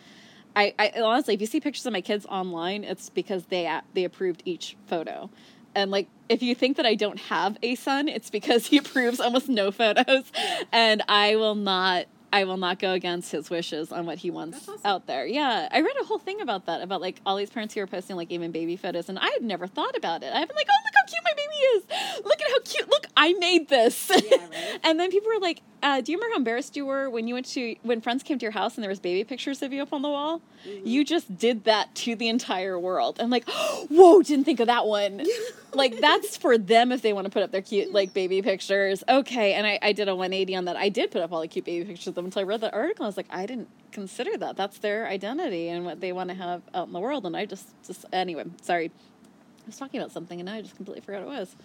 I, I honestly if you see pictures of my kids online it's because they they approved each photo. And like if you think that I don't have a son it's because he approves almost no photos. And I will not I will not go against his wishes on what he wants awesome. out there. Yeah, I read a whole thing about that about like all these parents who are posting like even baby photos, and I had never thought about it. I've been like, oh look how cute my baby is. Look at how cute. Look, I made this. Yeah, right. <laughs> and then people were like, uh, do you remember how embarrassed you were when you went to when friends came to your house and there was baby pictures of you up on the wall? Mm-hmm. You just did that to the entire world. I'm like, <gasps> whoa, didn't think of that one. <laughs> like that's for them if they want to put up their cute like baby pictures. Okay, and I, I did a 180 on that. I did put up all the cute baby pictures them until I read the article. I was like, I didn't consider that. That's their identity and what they want to have out in the world. And I just just anyway, sorry. I was talking about something and now I just completely forgot what it was.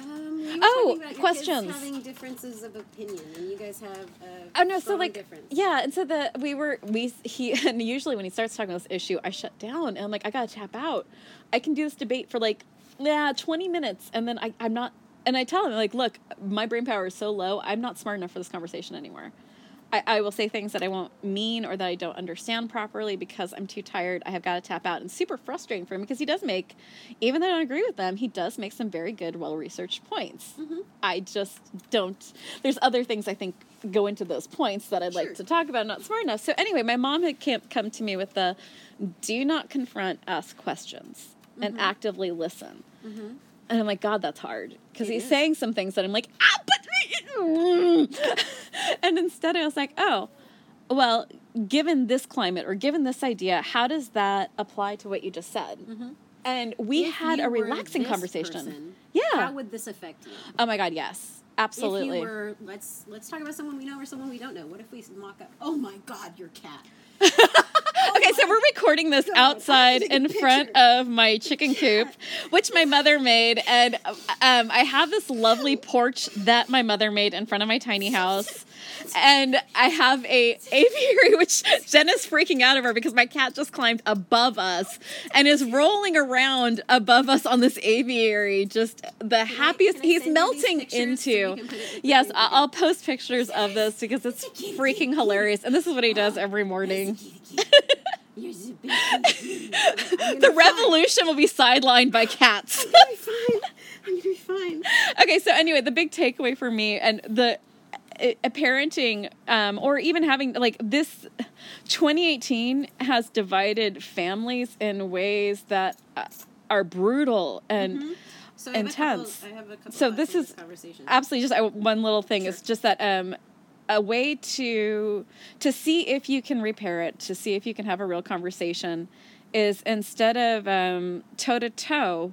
Um, Oh, talking about your questions. Having differences of opinion, and you guys have a Oh no, so like difference. yeah, and so the we were we he <laughs> and usually when he starts talking about this issue, I shut down and I'm like, I gotta tap out. I can do this debate for like yeah, twenty minutes and then I, I'm not and I tell him like, look, my brain power is so low, I'm not smart enough for this conversation anymore. I, I will say things that I won't mean or that I don't understand properly because I'm too tired. I have got to tap out. And super frustrating for him because he does make, even though I don't agree with them, he does make some very good, well researched points. Mm-hmm. I just don't. There's other things I think go into those points that I'd Sure. like to talk about. Not smart enough. So anyway, my mom had come to me with the, do not confront, ask questions, and actively listen. Mm-hmm. And I'm like, God, that's hard because he's is. saying some things that I'm like, ah, but. <laughs> and instead, I was like, oh, well, given this climate or given this idea, how does that apply to what you just said? Mhm. And we If had a relaxing conversation. person, Yeah. How would this affect you? Oh my God, yes, absolutely. If you were, let's let's talk about someone we know or someone we don't know. What if we mock up? Oh my God, your cat. Okay, so we're recording this God, I have to outside in front of my chicken coop, which my mother made, and um, I have this lovely porch that my mother made in front of my tiny house, and I have a aviary <laughs> which Jen is freaking out over because my cat just climbed above us and is rolling around above us on this aviary, just the happiest. he's send you these melting so into. we can put it in yes, I'll post pictures of this because it's freaking hilarious, and this is what he does oh, every morning. You're so big, kitty, kitty. <laughs> I'm The gonna be fine. revolution will be sidelined by cats. I'm gonna be fine. I'm gonna be fine. <laughs> okay, so anyway, the big takeaway for me and the a a parenting um, or even having like this 2018 has divided families in ways that uh, are brutal and So I have intense. A couple, I have a couple So this is absolutely just uh, one little thing Sure. is just that um a way to to see if you can repair it to see if you can have a real conversation is instead of um toe to toe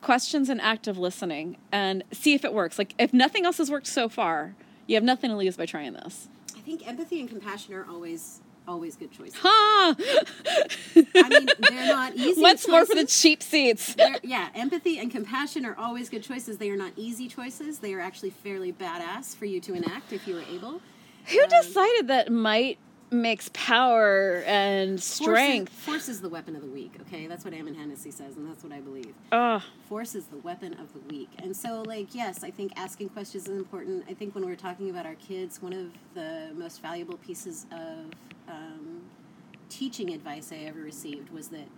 questions and active listening and see if it works like if nothing else has worked so far you have nothing to lose by trying this I think empathy and compassion are always always good choices. ha I mean, they're not <laughs> easy. once more for the cheap seats They're- yeah, empathy and compassion are always good choices. They are not easy choices. They are actually fairly badass for you to enact if you are able. who um, decided that might makes power and strength Force is, force is the weapon of the weak. Okay, that's what Ammon Hennacy says, and that's what I believe. Ugh. Force is the weapon of the weak. And so, like, yes, I think asking questions is important. I think when we're talking about our kids, one of the most valuable pieces of um, teaching advice I ever received was that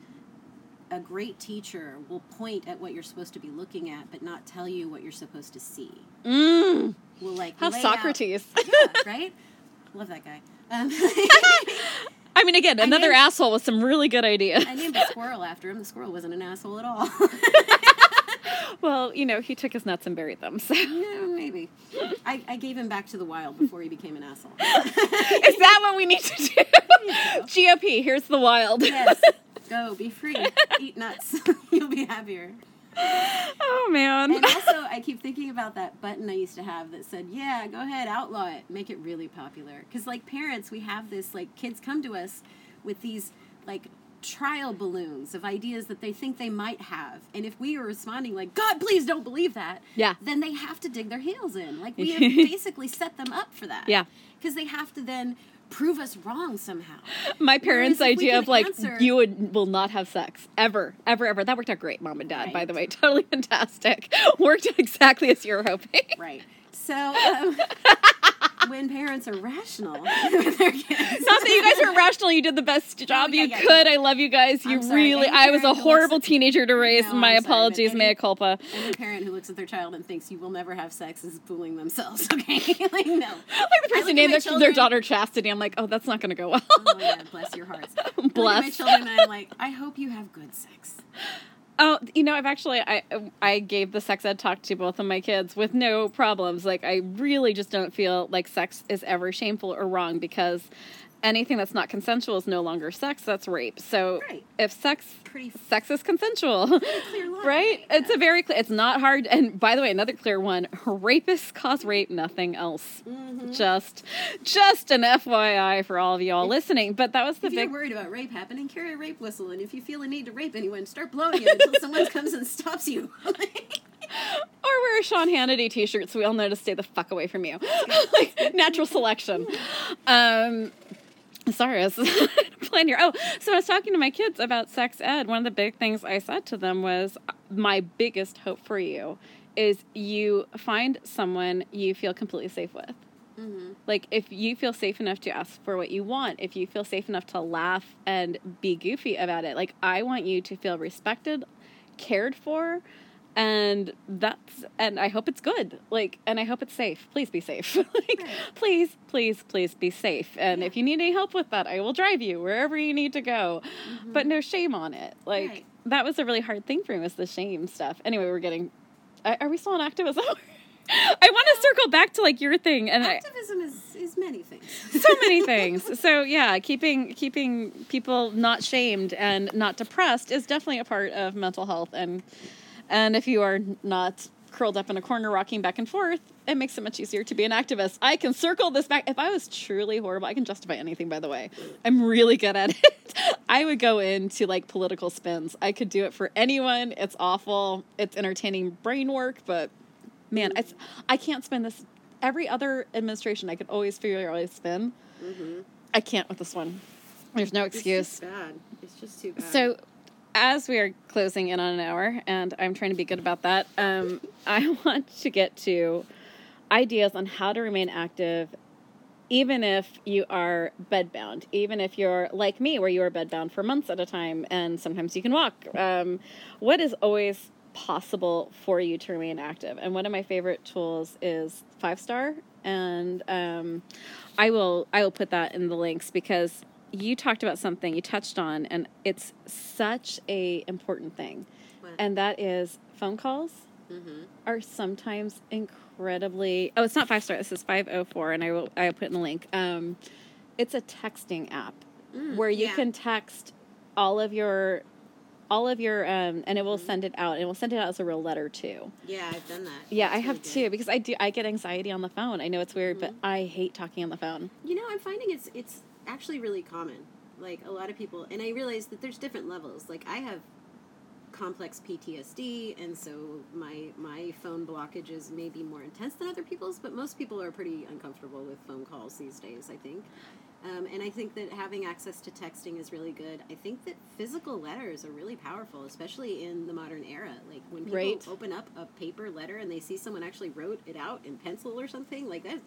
a great teacher will point at what you're supposed to be looking at, but not tell you what you're supposed to see. Mm. Will like How lay out- Socrates. yeah, right? <laughs> Love that guy. Um, <laughs> I mean, again, <laughs> another named- asshole with some really good ideas. I named a squirrel after him. The squirrel wasn't an asshole at all. <laughs> Well, you know, he took his nuts and buried them. So, Yeah, maybe. I, I gave him back to the wild before he became an asshole. Is that what we need to do? GOP, here's the wild. yes. Go, be free. Eat nuts. You'll be happier. <laughs> Oh man. And also, I keep thinking about that button I used to have that said, yeah, go ahead, outlaw it. Make it really popular. Because, like, parents, we have this, like, kids come to us with these, like, trial balloons of ideas that they think they might have. And if we are responding like, God, please don't believe that, Yeah. then they have to dig their heels in. Like, <laughs> we have basically set them up for that. Yeah. Because they have to then prove us wrong somehow. <laughs> My parents' Whereas if we idea of like answer- you would will not have sex ever, ever, ever. That worked out great, mom and dad. By the way, <laughs> totally fantastic. <laughs> Worked out exactly as you were hoping. Right. So, um, <laughs> when parents are rational <laughs> with their kids. Not that you guys are rational. You did the best job yeah, you yeah, could. yeah. I love you guys. You sorry. really. I was a horrible teenager to raise. No, My I'm sorry, apologies, any- mea culpa. Any parent who looks at their child and thinks you will never have sex is fooling themselves. <laughs> Okay, like no. Like the person named their, my their daughter Chastity. I'm like, oh, that's not going to go well. Oh yeah, bless your hearts. At my children and I'm like, I hope you have good sex. Oh, you know, I've actually I I gave the sex ed talk to both of my kids with no problems. Like I really just don't feel like sex is ever shameful or wrong because anything that's not consensual is no longer sex. That's rape. So Right. if sex Pretty sex is consensual, line, right? right? It's a very clear. It's not hard. And by the way, another clear one: rapists cause rape, nothing else. Mm-hmm. Just just an FYI for all of y'all listening. But that was the If you're worried about rape happening, carry a rape whistle, and if you feel a need to rape anyone, start blowing it until someone comes and stops you. <laughs> Or wear a Sean Hannity t-shirt so we all know to stay the fuck away from you. <laughs> like natural selection. <laughs> Um sorry, I was <laughs> playing here. Oh, so I was talking to my kids about sex ed. One of the big things I said to them was my biggest hope for you is you find someone you feel completely safe with. Mm-hmm. Like if you feel safe enough to ask for what you want, if you feel safe enough to laugh and be goofy about it, like I want you to feel respected, cared for, and that's and I hope it's good. Like and I hope it's safe. Please be safe. <laughs> like Right. please, please, please be safe. And if you need any help with that, I will drive you wherever you need to go. Mm-hmm. But no shame on it. Like Right. that was a really hard thing for me was the shame stuff. Anyway, we're getting are we still on activism? <laughs> I want to circle back to like your thing and I, Activism is, is many things. <laughs> so many things. So yeah, keeping keeping people not shamed and not depressed is definitely a part of mental health and and if you are not curled up in a corner rocking back and forth, it makes it much easier to be an activist. I can circle this back. If I was truly horrible, I can justify anything by the way. I'm really good at <laughs> it. I would go into like political spins. I could do it for anyone. It's awful. It's entertaining brain work, but man, it's, I can't spin this. Every other administration, I could always figure out a spin. Mm-hmm. I can't with this one. There's no It's excuse. just bad. It's just too bad. So, as we are closing in on an hour, and I'm trying to be good about that, um, I <laughs> want to get to ideas on how to remain active, even if you are bedbound, even if you're like me, where you are bedbound for months at a time, and sometimes you can walk. Um, what is always possible for you to remain active? And one of my favorite tools is Five Star, and um, I will I will put that in the links because you talked about something you touched on, and it's such a important thing, What? and that is phone calls are sometimes incredibly. Oh, it's not five star. This is five oh four, and I will. I will put in the link. Um, it's a texting app where you yeah. can text all of your, all of your, um, and it will send it out. And it will send it out as a real letter too. Yeah, I've done that. Yeah, That's I have really too because I do. I get anxiety on the phone. I know it's weird, but I hate talking on the phone. You know, I'm finding it's it's actually really common. Like a lot of people, and I realize that there's different levels. Like I have complex PTSD, and so my my phone blockages may be more intense than other people's. But most people are pretty uncomfortable with phone calls these days. I think. Um, and I think that having access to texting is really good. I think that physical letters are really powerful, especially in the modern era. Like when people Right. open up a paper letter and they see someone actually wrote it out in pencil or something, like that,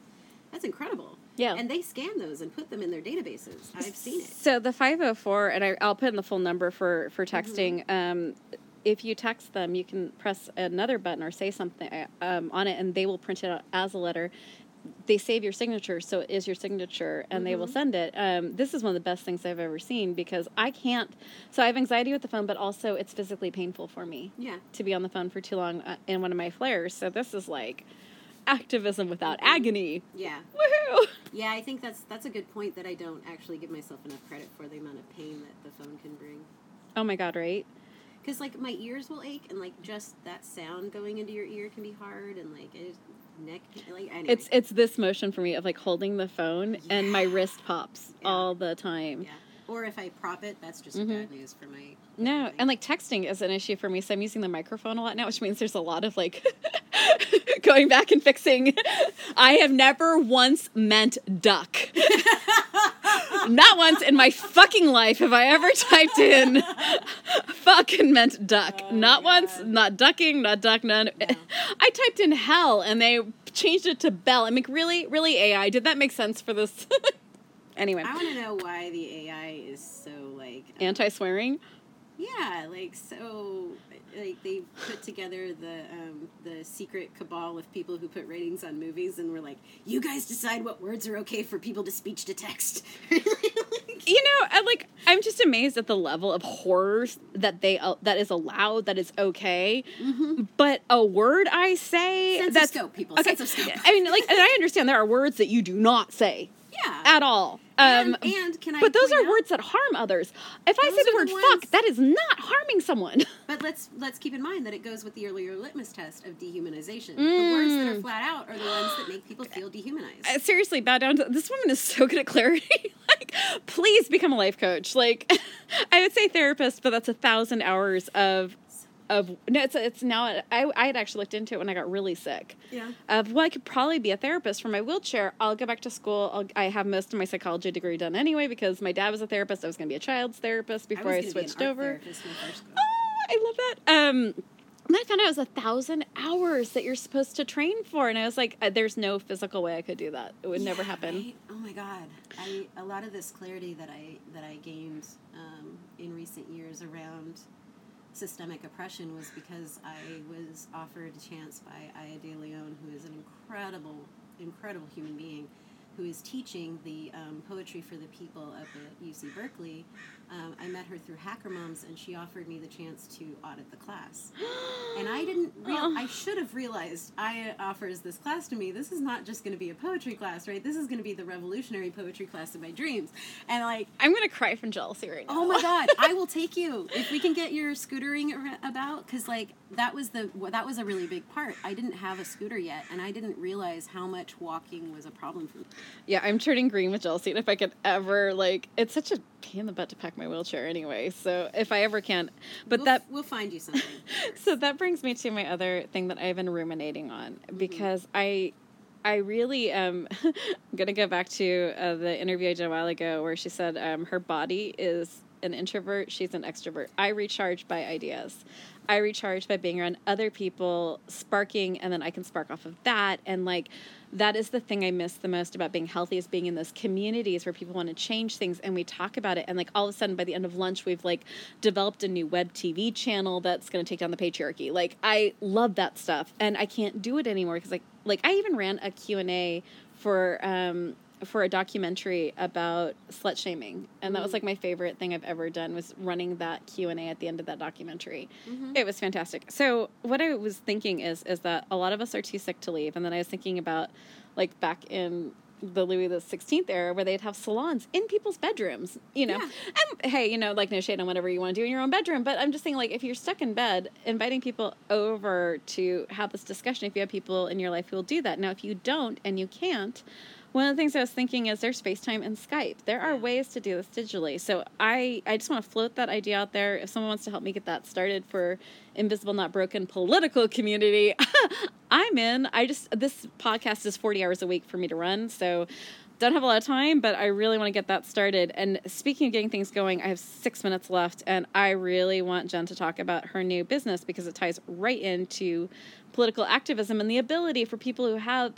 that's incredible. Yeah. And they scan those and put them in their databases. I've seen it. So the 504, and I, I'll put in the full number for, for texting. Um, if you text them, you can press another button or say something um, on it, and they will print it out as a letter. They save your signature, so it is your signature, and they will send it. Um, this is one of the best things I've ever seen because I can't. So I have anxiety with the phone, but also it's physically painful for me Yeah. to be on the phone for too long uh, in one of my flares. So this is like activism without mm-hmm. agony. Yeah. Woohoo! Yeah, I think that's that's a good point that I don't actually give myself enough credit for the amount of pain that the phone can bring. Oh my god, right? Because like my ears will ache, and like just that sound going into your ear can be hard, and like it, neck, like anyway. It's it's this motion for me of like holding the phone and my wrist pops Yeah. all the time. yeah. Or if I prop it, that's just Mhm. bad news for my. No, everything. and like texting is an issue for me, so I'm using the microphone a lot now, which means there's a lot of like <laughs> going back and fixing. I have never once meant duck. <laughs> Not once in my fucking life have I ever typed in <laughs> fucking meant duck. Oh not my once, not ducking, not duck, none. I typed in hell and they changed it to bell. I'm like, really, really AI? Did that make sense for this? Anyway, I want to know why the AI is so like. uh, anti swearing. Yeah, like so, like they put together the um, the secret cabal of people who put ratings on movies, and we're like, you guys decide what words are okay for people to speech to text. <laughs> You know, I like I'm just amazed at the level of horrors that they uh, that is allowed, that is okay. But a word I say Sense that's scope, people. Okay, Sense of scope. I mean, like, and I understand there are words that you do not say yeah. at all. And, Um, and can I? but those are out- words that harm others. If I say the word the fuck, that is not harming someone. <laughs> But let's let's keep in mind that it goes with the earlier litmus test of dehumanization. The words that Mm. are flat out are the ones that make people feel dehumanized. Uh, Seriously, bow down to this woman is so good at clarity. <laughs> like, please become a life coach. Like, <laughs> I would say therapist, but that's a thousand hours of of no. It's it's now. I I had actually looked into it when I got really sick. Yeah. Of well, I could probably be a therapist for my wheelchair. I'll go back to school. I'll, I have most of my psychology degree done anyway because my dad was a therapist. I was going to be a child's therapist before I, was gonna be an switched over. therapist when I first got- Oh, I love that. Um, and I found out it was a thousand hours that you're supposed to train for, and I was like, uh, "There's no physical way I could do that. It would never happen." right? Oh my god! I a lot of this clarity that I that I gained um, in recent years around systemic oppression was because I was offered a chance by Aya De Leon, who is an incredible, incredible human being, who is teaching the um, poetry for the people up at UC Berkeley. Um, I met her through Hacker Moms, and she offered me the chance to audit the class. <gasps> And I didn't real Oh. I should have realized Aya offers this class to me. This is not just going to be a poetry class, right? This is going to be the revolutionary poetry class of my dreams. And like, I'm gonna cry from jealousy right now. oh my god, I will <laughs> take you if we can get your scootering about cuz like that was the that was a really big part. I didn't have a scooter yet and I didn't realize how much walking was a problem for me. Yeah, I'm turning green with jealousy, and if I could ever like, it's such a pain in the butt to pack my wheelchair anyway. So if I ever can, but we'll, that we'll find you something. <laughs> so that brings me to my other thing that I've been ruminating on because I I really um I'm <laughs> gonna go back to uh, the interview I did a while ago where she said um, her body is an introvert, she's an extrovert. I recharge by ideas. I recharge by being around other people, sparking, and then I can spark off of that. And like that is the thing I miss the most about being healthy is being in those communities where people want to change things and we talk about it. And like all of a sudden by the end of lunch, we've like developed a new web TV channel that's going to take down the patriarchy. Like I love that stuff and I can't do it anymore because like like I even ran a Q&A for um for a documentary about slut shaming, and that was Mm. like my favorite thing I've ever done was running that Q and A at the end of that documentary. Mhm. It was fantastic. So what I was thinking is is that a lot of us are too sick to leave, and then I was thinking about like back in the Louis the Sixteenth era where they'd have salons in people's bedrooms, you know. Yeah. And hey, you know, like no shade on whatever you want to do in your own bedroom, but I'm just saying like if you're stuck in bed, inviting people over to have this discussion, if you have people in your life who will do that. Now if you don't and you can't, one of the things I was thinking is there's FaceTime and Skype. There are ways to do this digitally. So I, I just want to float that idea out there. If someone wants to help me get that started for Invisible Not Broken political community, <laughs> I'm in. I just this podcast is 40 hours a week for me to run, so don't have a lot of time, but I really want to get that started. And speaking of getting things going, I have six minutes left, and I really want Jen to talk about her new business because it ties right into political activism and the ability for people who have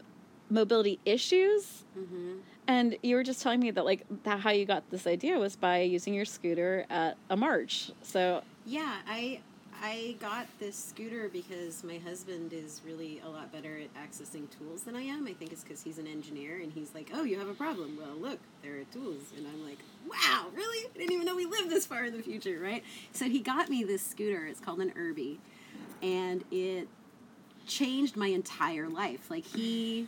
mobility issues. Mhm. And you were just telling me that like that how you got this idea was by using your scooter at a march. So Yeah, I I got this scooter because my husband is really a lot better at accessing tools than I am. I think it's because he's an engineer and he's like, "Oh, you have a problem. Well, look, there are tools." And I'm like, "Wow, really? I didn't even know we lived this far in the future, right?" So he got me this scooter. It's called an Irby, and it changed my entire life. Like he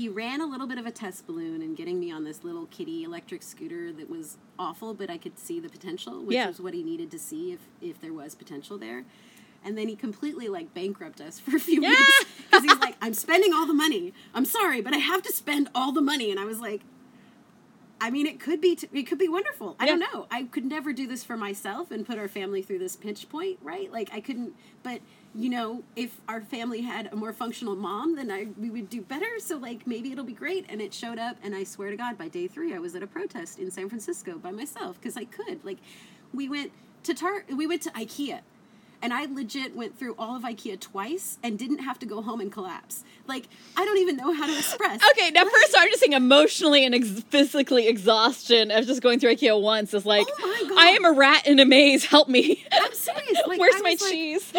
he ran a little bit of a test balloon and getting me on this little kitty electric scooter that was awful, but I could see the potential, which Yeah. was what he needed to see if if there was potential there. And then he completely like bankrupt us <laughs> for a few Yeah. weeks because he's like, "I'm spending all the money. I'm sorry, but I have to spend all the money." And I was like, I mean, it could be t- it could be wonderful. I Yeah. don't know. I could never do this for myself and put our family through this pinch point, right? Like I couldn't. But you know, if our family had a more functional mom, then I we would do better. So like maybe it'll be great. And it showed up, and I swear to God, by day three, I was at a protest in San Francisco by myself because I could. Like, we went to Tar. We went to IKEA. And I legit went through all of IKEA twice and didn't have to go home and collapse. Like, I don't even know how to express. Okay, now first I'm just saying emotionally and ex- physically exhaustion of just going through IKEA once is like, Oh. I am a rat in a maze. Help me. I'm serious. <laughs> Like, Where's I my was like, cheese?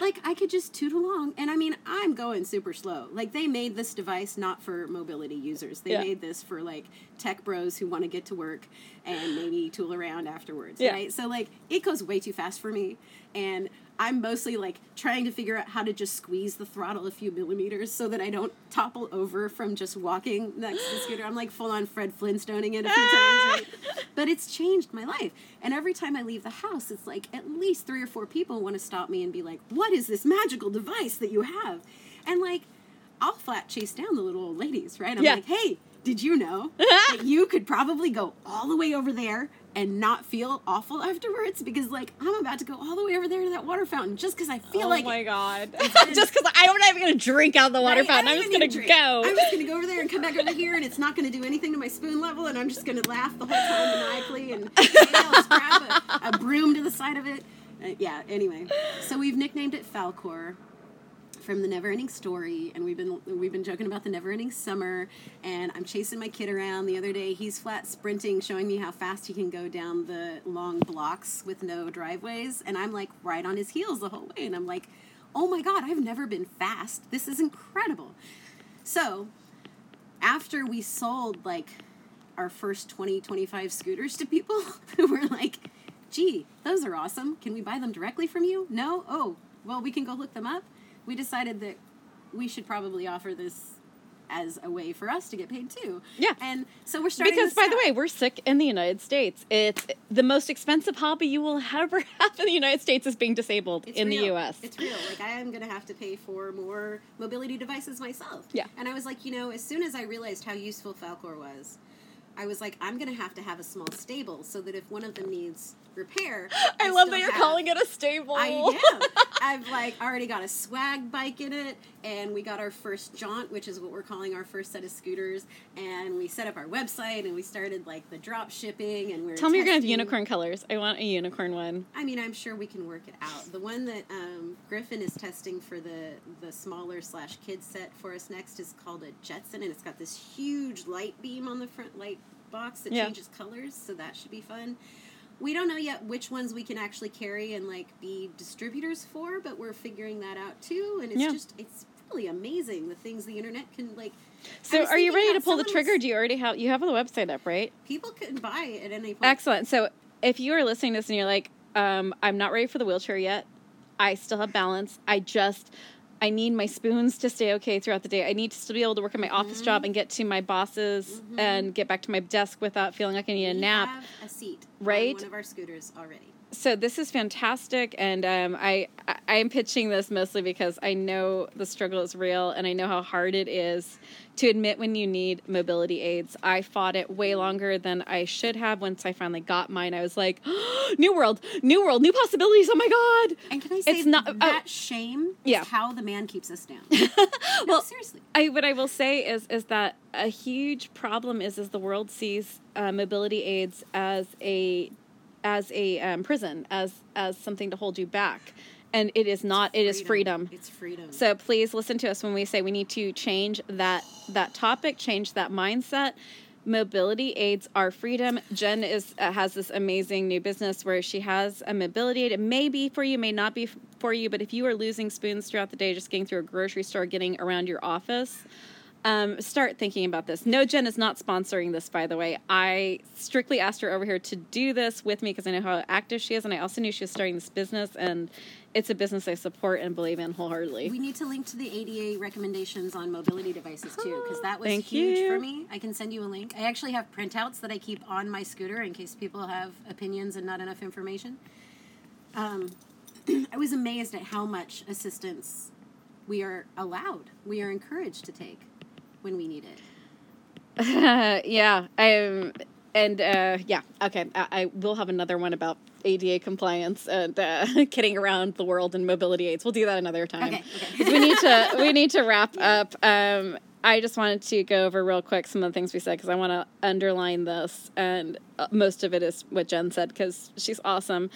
Like I could just toot along, and I mean, I'm going super slow. Like they made this device not for mobility users. They Yeah. made this for like tech bros who want to get to work and maybe tool around afterwards. Yeah. Right. So like it goes way too fast for me, and I'm mostly like trying to figure out how to just squeeze the throttle a few millimeters so that I don't topple over from just walking next to the scooter. I'm like full on Fred Flintstoning it a few Ah! times. <laughs> Right? But it's changed my life. And every time I leave the house, it's like at least three or four people want to stop me and be like, What is this magical device that you have? And like, I'll flat chase down the little old ladies, right? I'm Yeah. like, Hey, did you know <laughs> that you could probably go all the way over there and not feel awful afterwards? Because like, I'm about to go all the way over there to that water fountain just because I feel oh like Oh my god. <laughs> just because I'm not even going to drink out of the water Right? fountain. I I'm just gonna a go. I'm just gonna go over there and come back over here, and it's not gonna do anything to my spoon level, and I'm just gonna laugh the whole time maniacally, and maybe I'll strap a, a broom to the side of it. Uh, yeah. Anyway, so we've nicknamed it Falcor from the Neverending Story, and we've been we've been joking about the Neverending Summer. And I'm chasing my kid around. The other day, he's flat sprinting, showing me how fast he can go down the long blocks with no driveways, and I'm like right on his heels the whole way, and I'm like, oh my god, I've never been fast. This is incredible. So, after we sold like our first 20, 25 scooters to people <laughs> who were like, gee, those are awesome. Can we buy them directly from you? No? Oh, well, we can go look them up. We decided that we should probably offer this as a way for us to get paid too. Yeah. And so we're starting Because, by the way, we're sick in the United States. It's the most expensive hobby you will ever <laughs> have in the United States is being disabled It's in the real. U.S. It's real. Like I am gonna have to pay for more mobility devices myself. Yeah. And I was like, you know, as soon as I realized how useful Falcor was, I was like, I'm gonna have to have a small stable so that if one of them needs repair, <laughs> I love that you're have- calling it a stable. I <laughs> am. I've like already got a swag bike in it, and we got our first jaunt, which is what we're calling our first set of scooters. And we set up our website, and we started like the drop shipping, and we're Tell me you're gonna have unicorn colors. I want a unicorn one. I mean, I'm sure we can work it out. The one that um, Griffin is testing for the the smaller slash kid set for us next is called a Jetson, and it's got this huge light beam on the front light box that Yeah. changes colors, so that should be fun. We don't know yet which ones we can actually carry and like be distributors for, but we're figuring that out too. And it's Yeah. just it's really amazing the things the internet can like. So, are you ready to pull the trigger? was- Do you already have you have the website up, right? People can buy it at any point. Excellent. So, if you are listening to this and you're like, um, I'm not ready for the wheelchair yet, I still have balance. I just I need my spoons to stay okay throughout the day. I need to still be able to work at my office Mm-hmm. job and get to my bosses and get back to my desk without feeling like I need a We nap. have a seat Right? on one of our scooters already. So this is fantastic and um, I, I am pitching this mostly because i know the struggle is real and i know how hard it is to admit when you need mobility aids i fought it way longer than i should have once i finally got mine i was like <gasps> new world new world new possibilities oh my god And can I say It's not- that oh. shame is Yeah. how the man keeps us down. <laughs> no, Well, seriously. I what I will say is is that a huge problem is is the world sees uh, mobility aids as a as a um, prison as as something to hold you back, and it is not. It is freedom. It's freedom. So please listen to us when we say we need to change that that topic, change that mindset. Mobility aids are freedom. Jen is uh, has this amazing new business where she has a mobility aid. It may be for you, may not be f- for you, but if you are losing spoons throughout the day, just getting through a grocery store, getting around your office, um, start thinking about this. No, Jen is not sponsoring this, by the way. I strictly asked her over here to do this with me because I know how active she is, and I also knew she was starting this business, and it's a business I support and believe in wholeheartedly. we need to link to the ADA recommendations on mobility devices too, because that was Thank huge you. for me. I can send you a link. I actually have printouts that I keep on my scooter in case people have opinions and not enough information. Um, <clears throat> I was amazed at how much assistance we are allowed, we are encouraged to take when we need it. <laughs> yeah, I'm, and uh, yeah, okay. I, I will have another one about ADA compliance and uh, <laughs> kidding around the world and mobility aids. We'll do that another time. Okay, okay. <laughs> we need to we need to wrap up. Um, I just wanted to go over real quick some of the things we said because I want to underline this, and uh, most of it is what Jen said because she's awesome.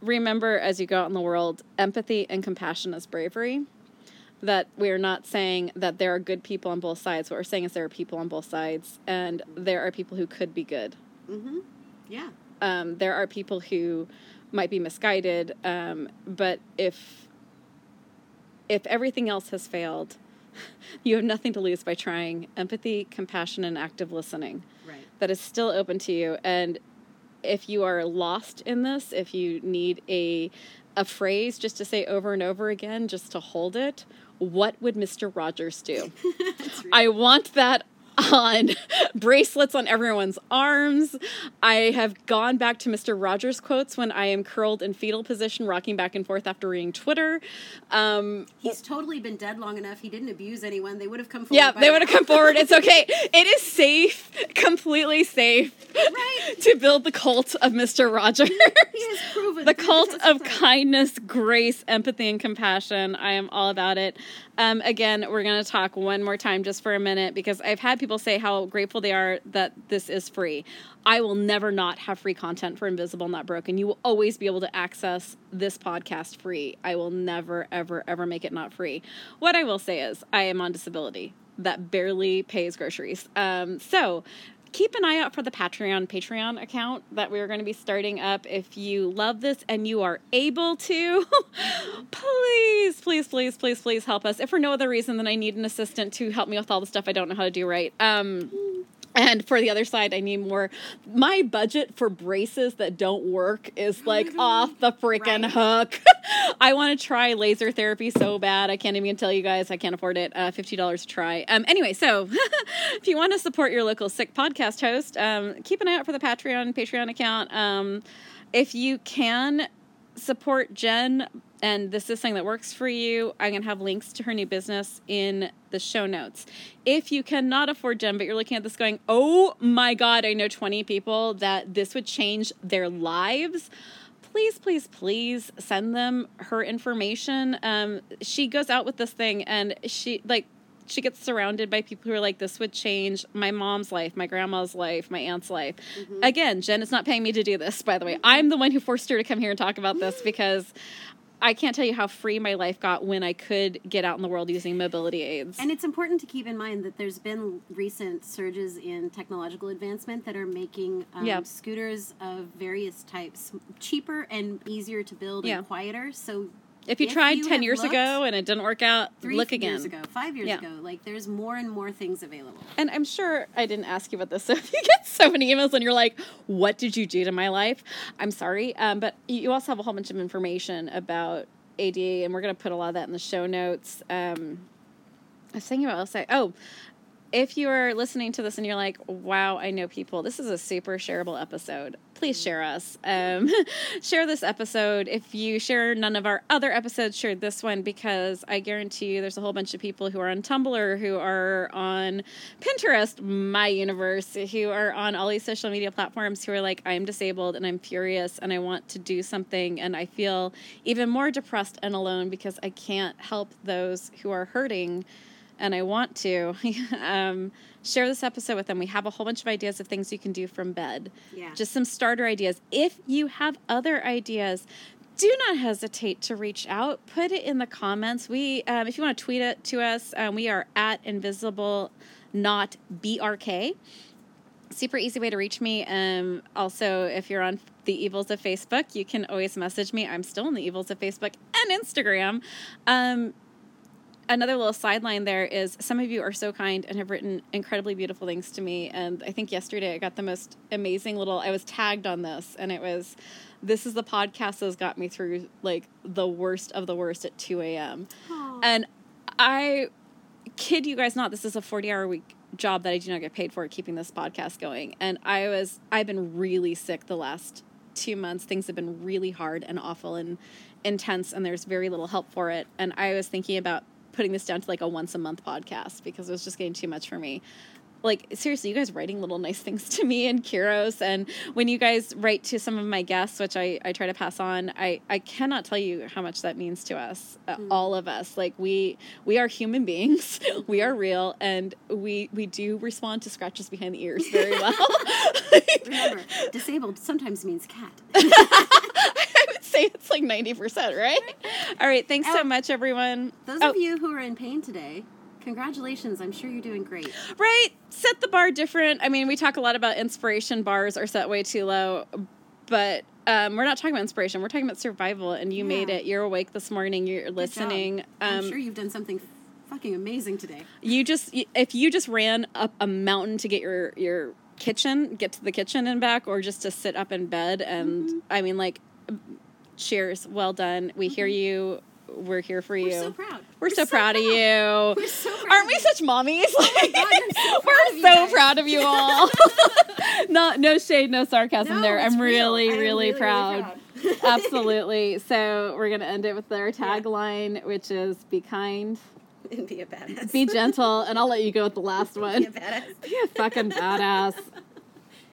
Remember, as you go out in the world, empathy and compassion is bravery that we're not saying that there are good people on both sides. What we're saying is there are people on both sides, and there are people who could be good. Mm-hmm. Yeah. Um, there are people who might be misguided, um, but if if everything else has failed, <laughs> you have nothing to lose by trying empathy, compassion, and active listening. Right. That is still open to you, and if you are lost in this, if you need a a phrase just to say over and over again, just to hold it, what would Mr. Rogers do? <laughs> I want that on <laughs> bracelets on everyone's arms. I have gone back to Mr. Rogers quotes when I am curled in fetal position, rocking back and forth after reading Twitter. Um, He's totally been dead long enough. He didn't abuse anyone. They would have come forward. yeah, they would have come forward. It's okay. <laughs> It is safe, completely safe, Right. to build the cult of Mr. Rogers. He has proven the cult of kindness, grace, empathy, and compassion. I am all about it. Um, again, we're going to talk one more time just for a minute because I've had people say how grateful they are that this is free. I will never not have free content for Invisible Not Broken. You will always be able to access this podcast free. I will never, ever, ever make it not free. What I will say is, I am on disability that barely pays groceries. Um, so, keep an eye out for the Patreon Patreon account that we're going to be starting up. If you love this and you are able to, <laughs> please, please, please, please, please help us. If for no other reason than I need an assistant to help me with all the stuff I don't know how to do right. Um, and for the other side, I need more. My budget for braces that don't work is like <laughs> off the freaking hook. <laughs> I want to try laser therapy so bad. I can't even tell you guys. I can't afford it. Uh, $50 to try. Um, anyway, so <laughs> if you want to support your local sick podcast host, um, keep an eye out for the Patreon, Patreon account. Um, if you can support Jen and this is something that works for you, I'm going to have links to her new business in the show notes. If you cannot afford Jen, but you're looking at this going, oh my God, I know 20 people that this would change their lives. Please, please, please send them her information. Um, she goes out with this thing and she, like, she gets surrounded by people who are like, this would change my mom's life, my grandma's life, my aunt's life. Again, Jen is not paying me to do this, by the way. I'm the one who forced her to come here and talk about this <gasps> because I can't tell you how free my life got when I could get out in the world using mobility aids. And it's important to keep in mind that there's been recent surges in technological advancement that are making um, Yeah. scooters of various types cheaper and easier to build Yeah. and quieter. So If you If tried you 10 years looked ago and it didn't work out, Three look years again. ago, five years Yeah. ago, like there's more and more things available. And I'm sure I didn't ask you about this. <laughs> So if you get so many emails and you're like, what did you do to my life? I'm sorry. Um, but you also have a whole bunch of information about ADA, and we're going to put a lot of that in the show notes. Um, I was thinking about else I, oh, if you are listening to this and you're like, wow, I know people, this is a super shareable episode. Please share us. Um, <laughs> share this episode. If you share none of our other episodes, share this one because I guarantee you there's a whole bunch of people who are on Tumblr, who are on Pinterest, my universe, who are on all these social media platforms who are like, I'm disabled and I'm furious and I want to do something. And I feel even more depressed and alone because I can't help those who are hurting and I want to <laughs> um, share this episode with them. We have a whole bunch of ideas of things you can do from bed. Yeah. Just some starter ideas. If you have other ideas, do not hesitate to reach out. Put it in the comments. We, um, if you want to tweet it to us, um, we are at invisible not brk. Super easy way to reach me. Um, also, if you're on the evils of Facebook, you can always message me. I'm still in the evils of Facebook and Instagram. Another little sideline there is some of you are so kind and have written incredibly beautiful things to me. And i think yesterday i got the most amazing little i was tagged on this and it was this is the podcast that's got me through like the worst of the worst at 2 a.m and i kid you guys not this is a 40 hour week job that i do not get paid for keeping this podcast going. And i was i've been really sick the last two months. Things have been really hard and awful and intense and there's very little help for it. And i was thinking about putting this down to like a once a month podcast because it was just getting too much for me like seriously you guys writing little nice things to me and Kiros. And when you guys write to some of my guests which I, I try to pass on I, I cannot tell you how much that means to us uh, all of us. Like we we are human beings. <laughs> We are real. And we we do respond to scratches behind the ears very <laughs> well. Remember, disabled sometimes means cat. <laughs> I would say it's like 90% right. All right thanks so Oh. much everyone. Those Oh. of you who are in pain today, congratulations. I'm sure you're doing great. Right. Set the bar different. I mean, we talk a lot about inspiration bars are set way too low, but um, we're not talking about inspiration. We're talking about survival, and you made it. You're awake this morning. You're Good listening. I'm Um, sure you've done something fucking amazing today. you just if you just ran up a mountain to get your your kitchen, get to the kitchen and back, or just to sit up in bed, and Mm-hmm. I mean, like, cheers, well done. We hear you. We're here for you. We're so proud. Oh <laughs> we're, so, proud, of you. We're so proud Aren't we such mommies? <laughs> Oh God, I'm so proud We're so proud of you all. <laughs> no, no shade, no sarcasm No, there. I'm real. really, I am really, really, proud. really proud. Absolutely. So we're gonna end it with our tagline, which is "Be kind, and be a badass. be gentle," and I'll let you go with the last one. Be a badass. Be a fucking badass.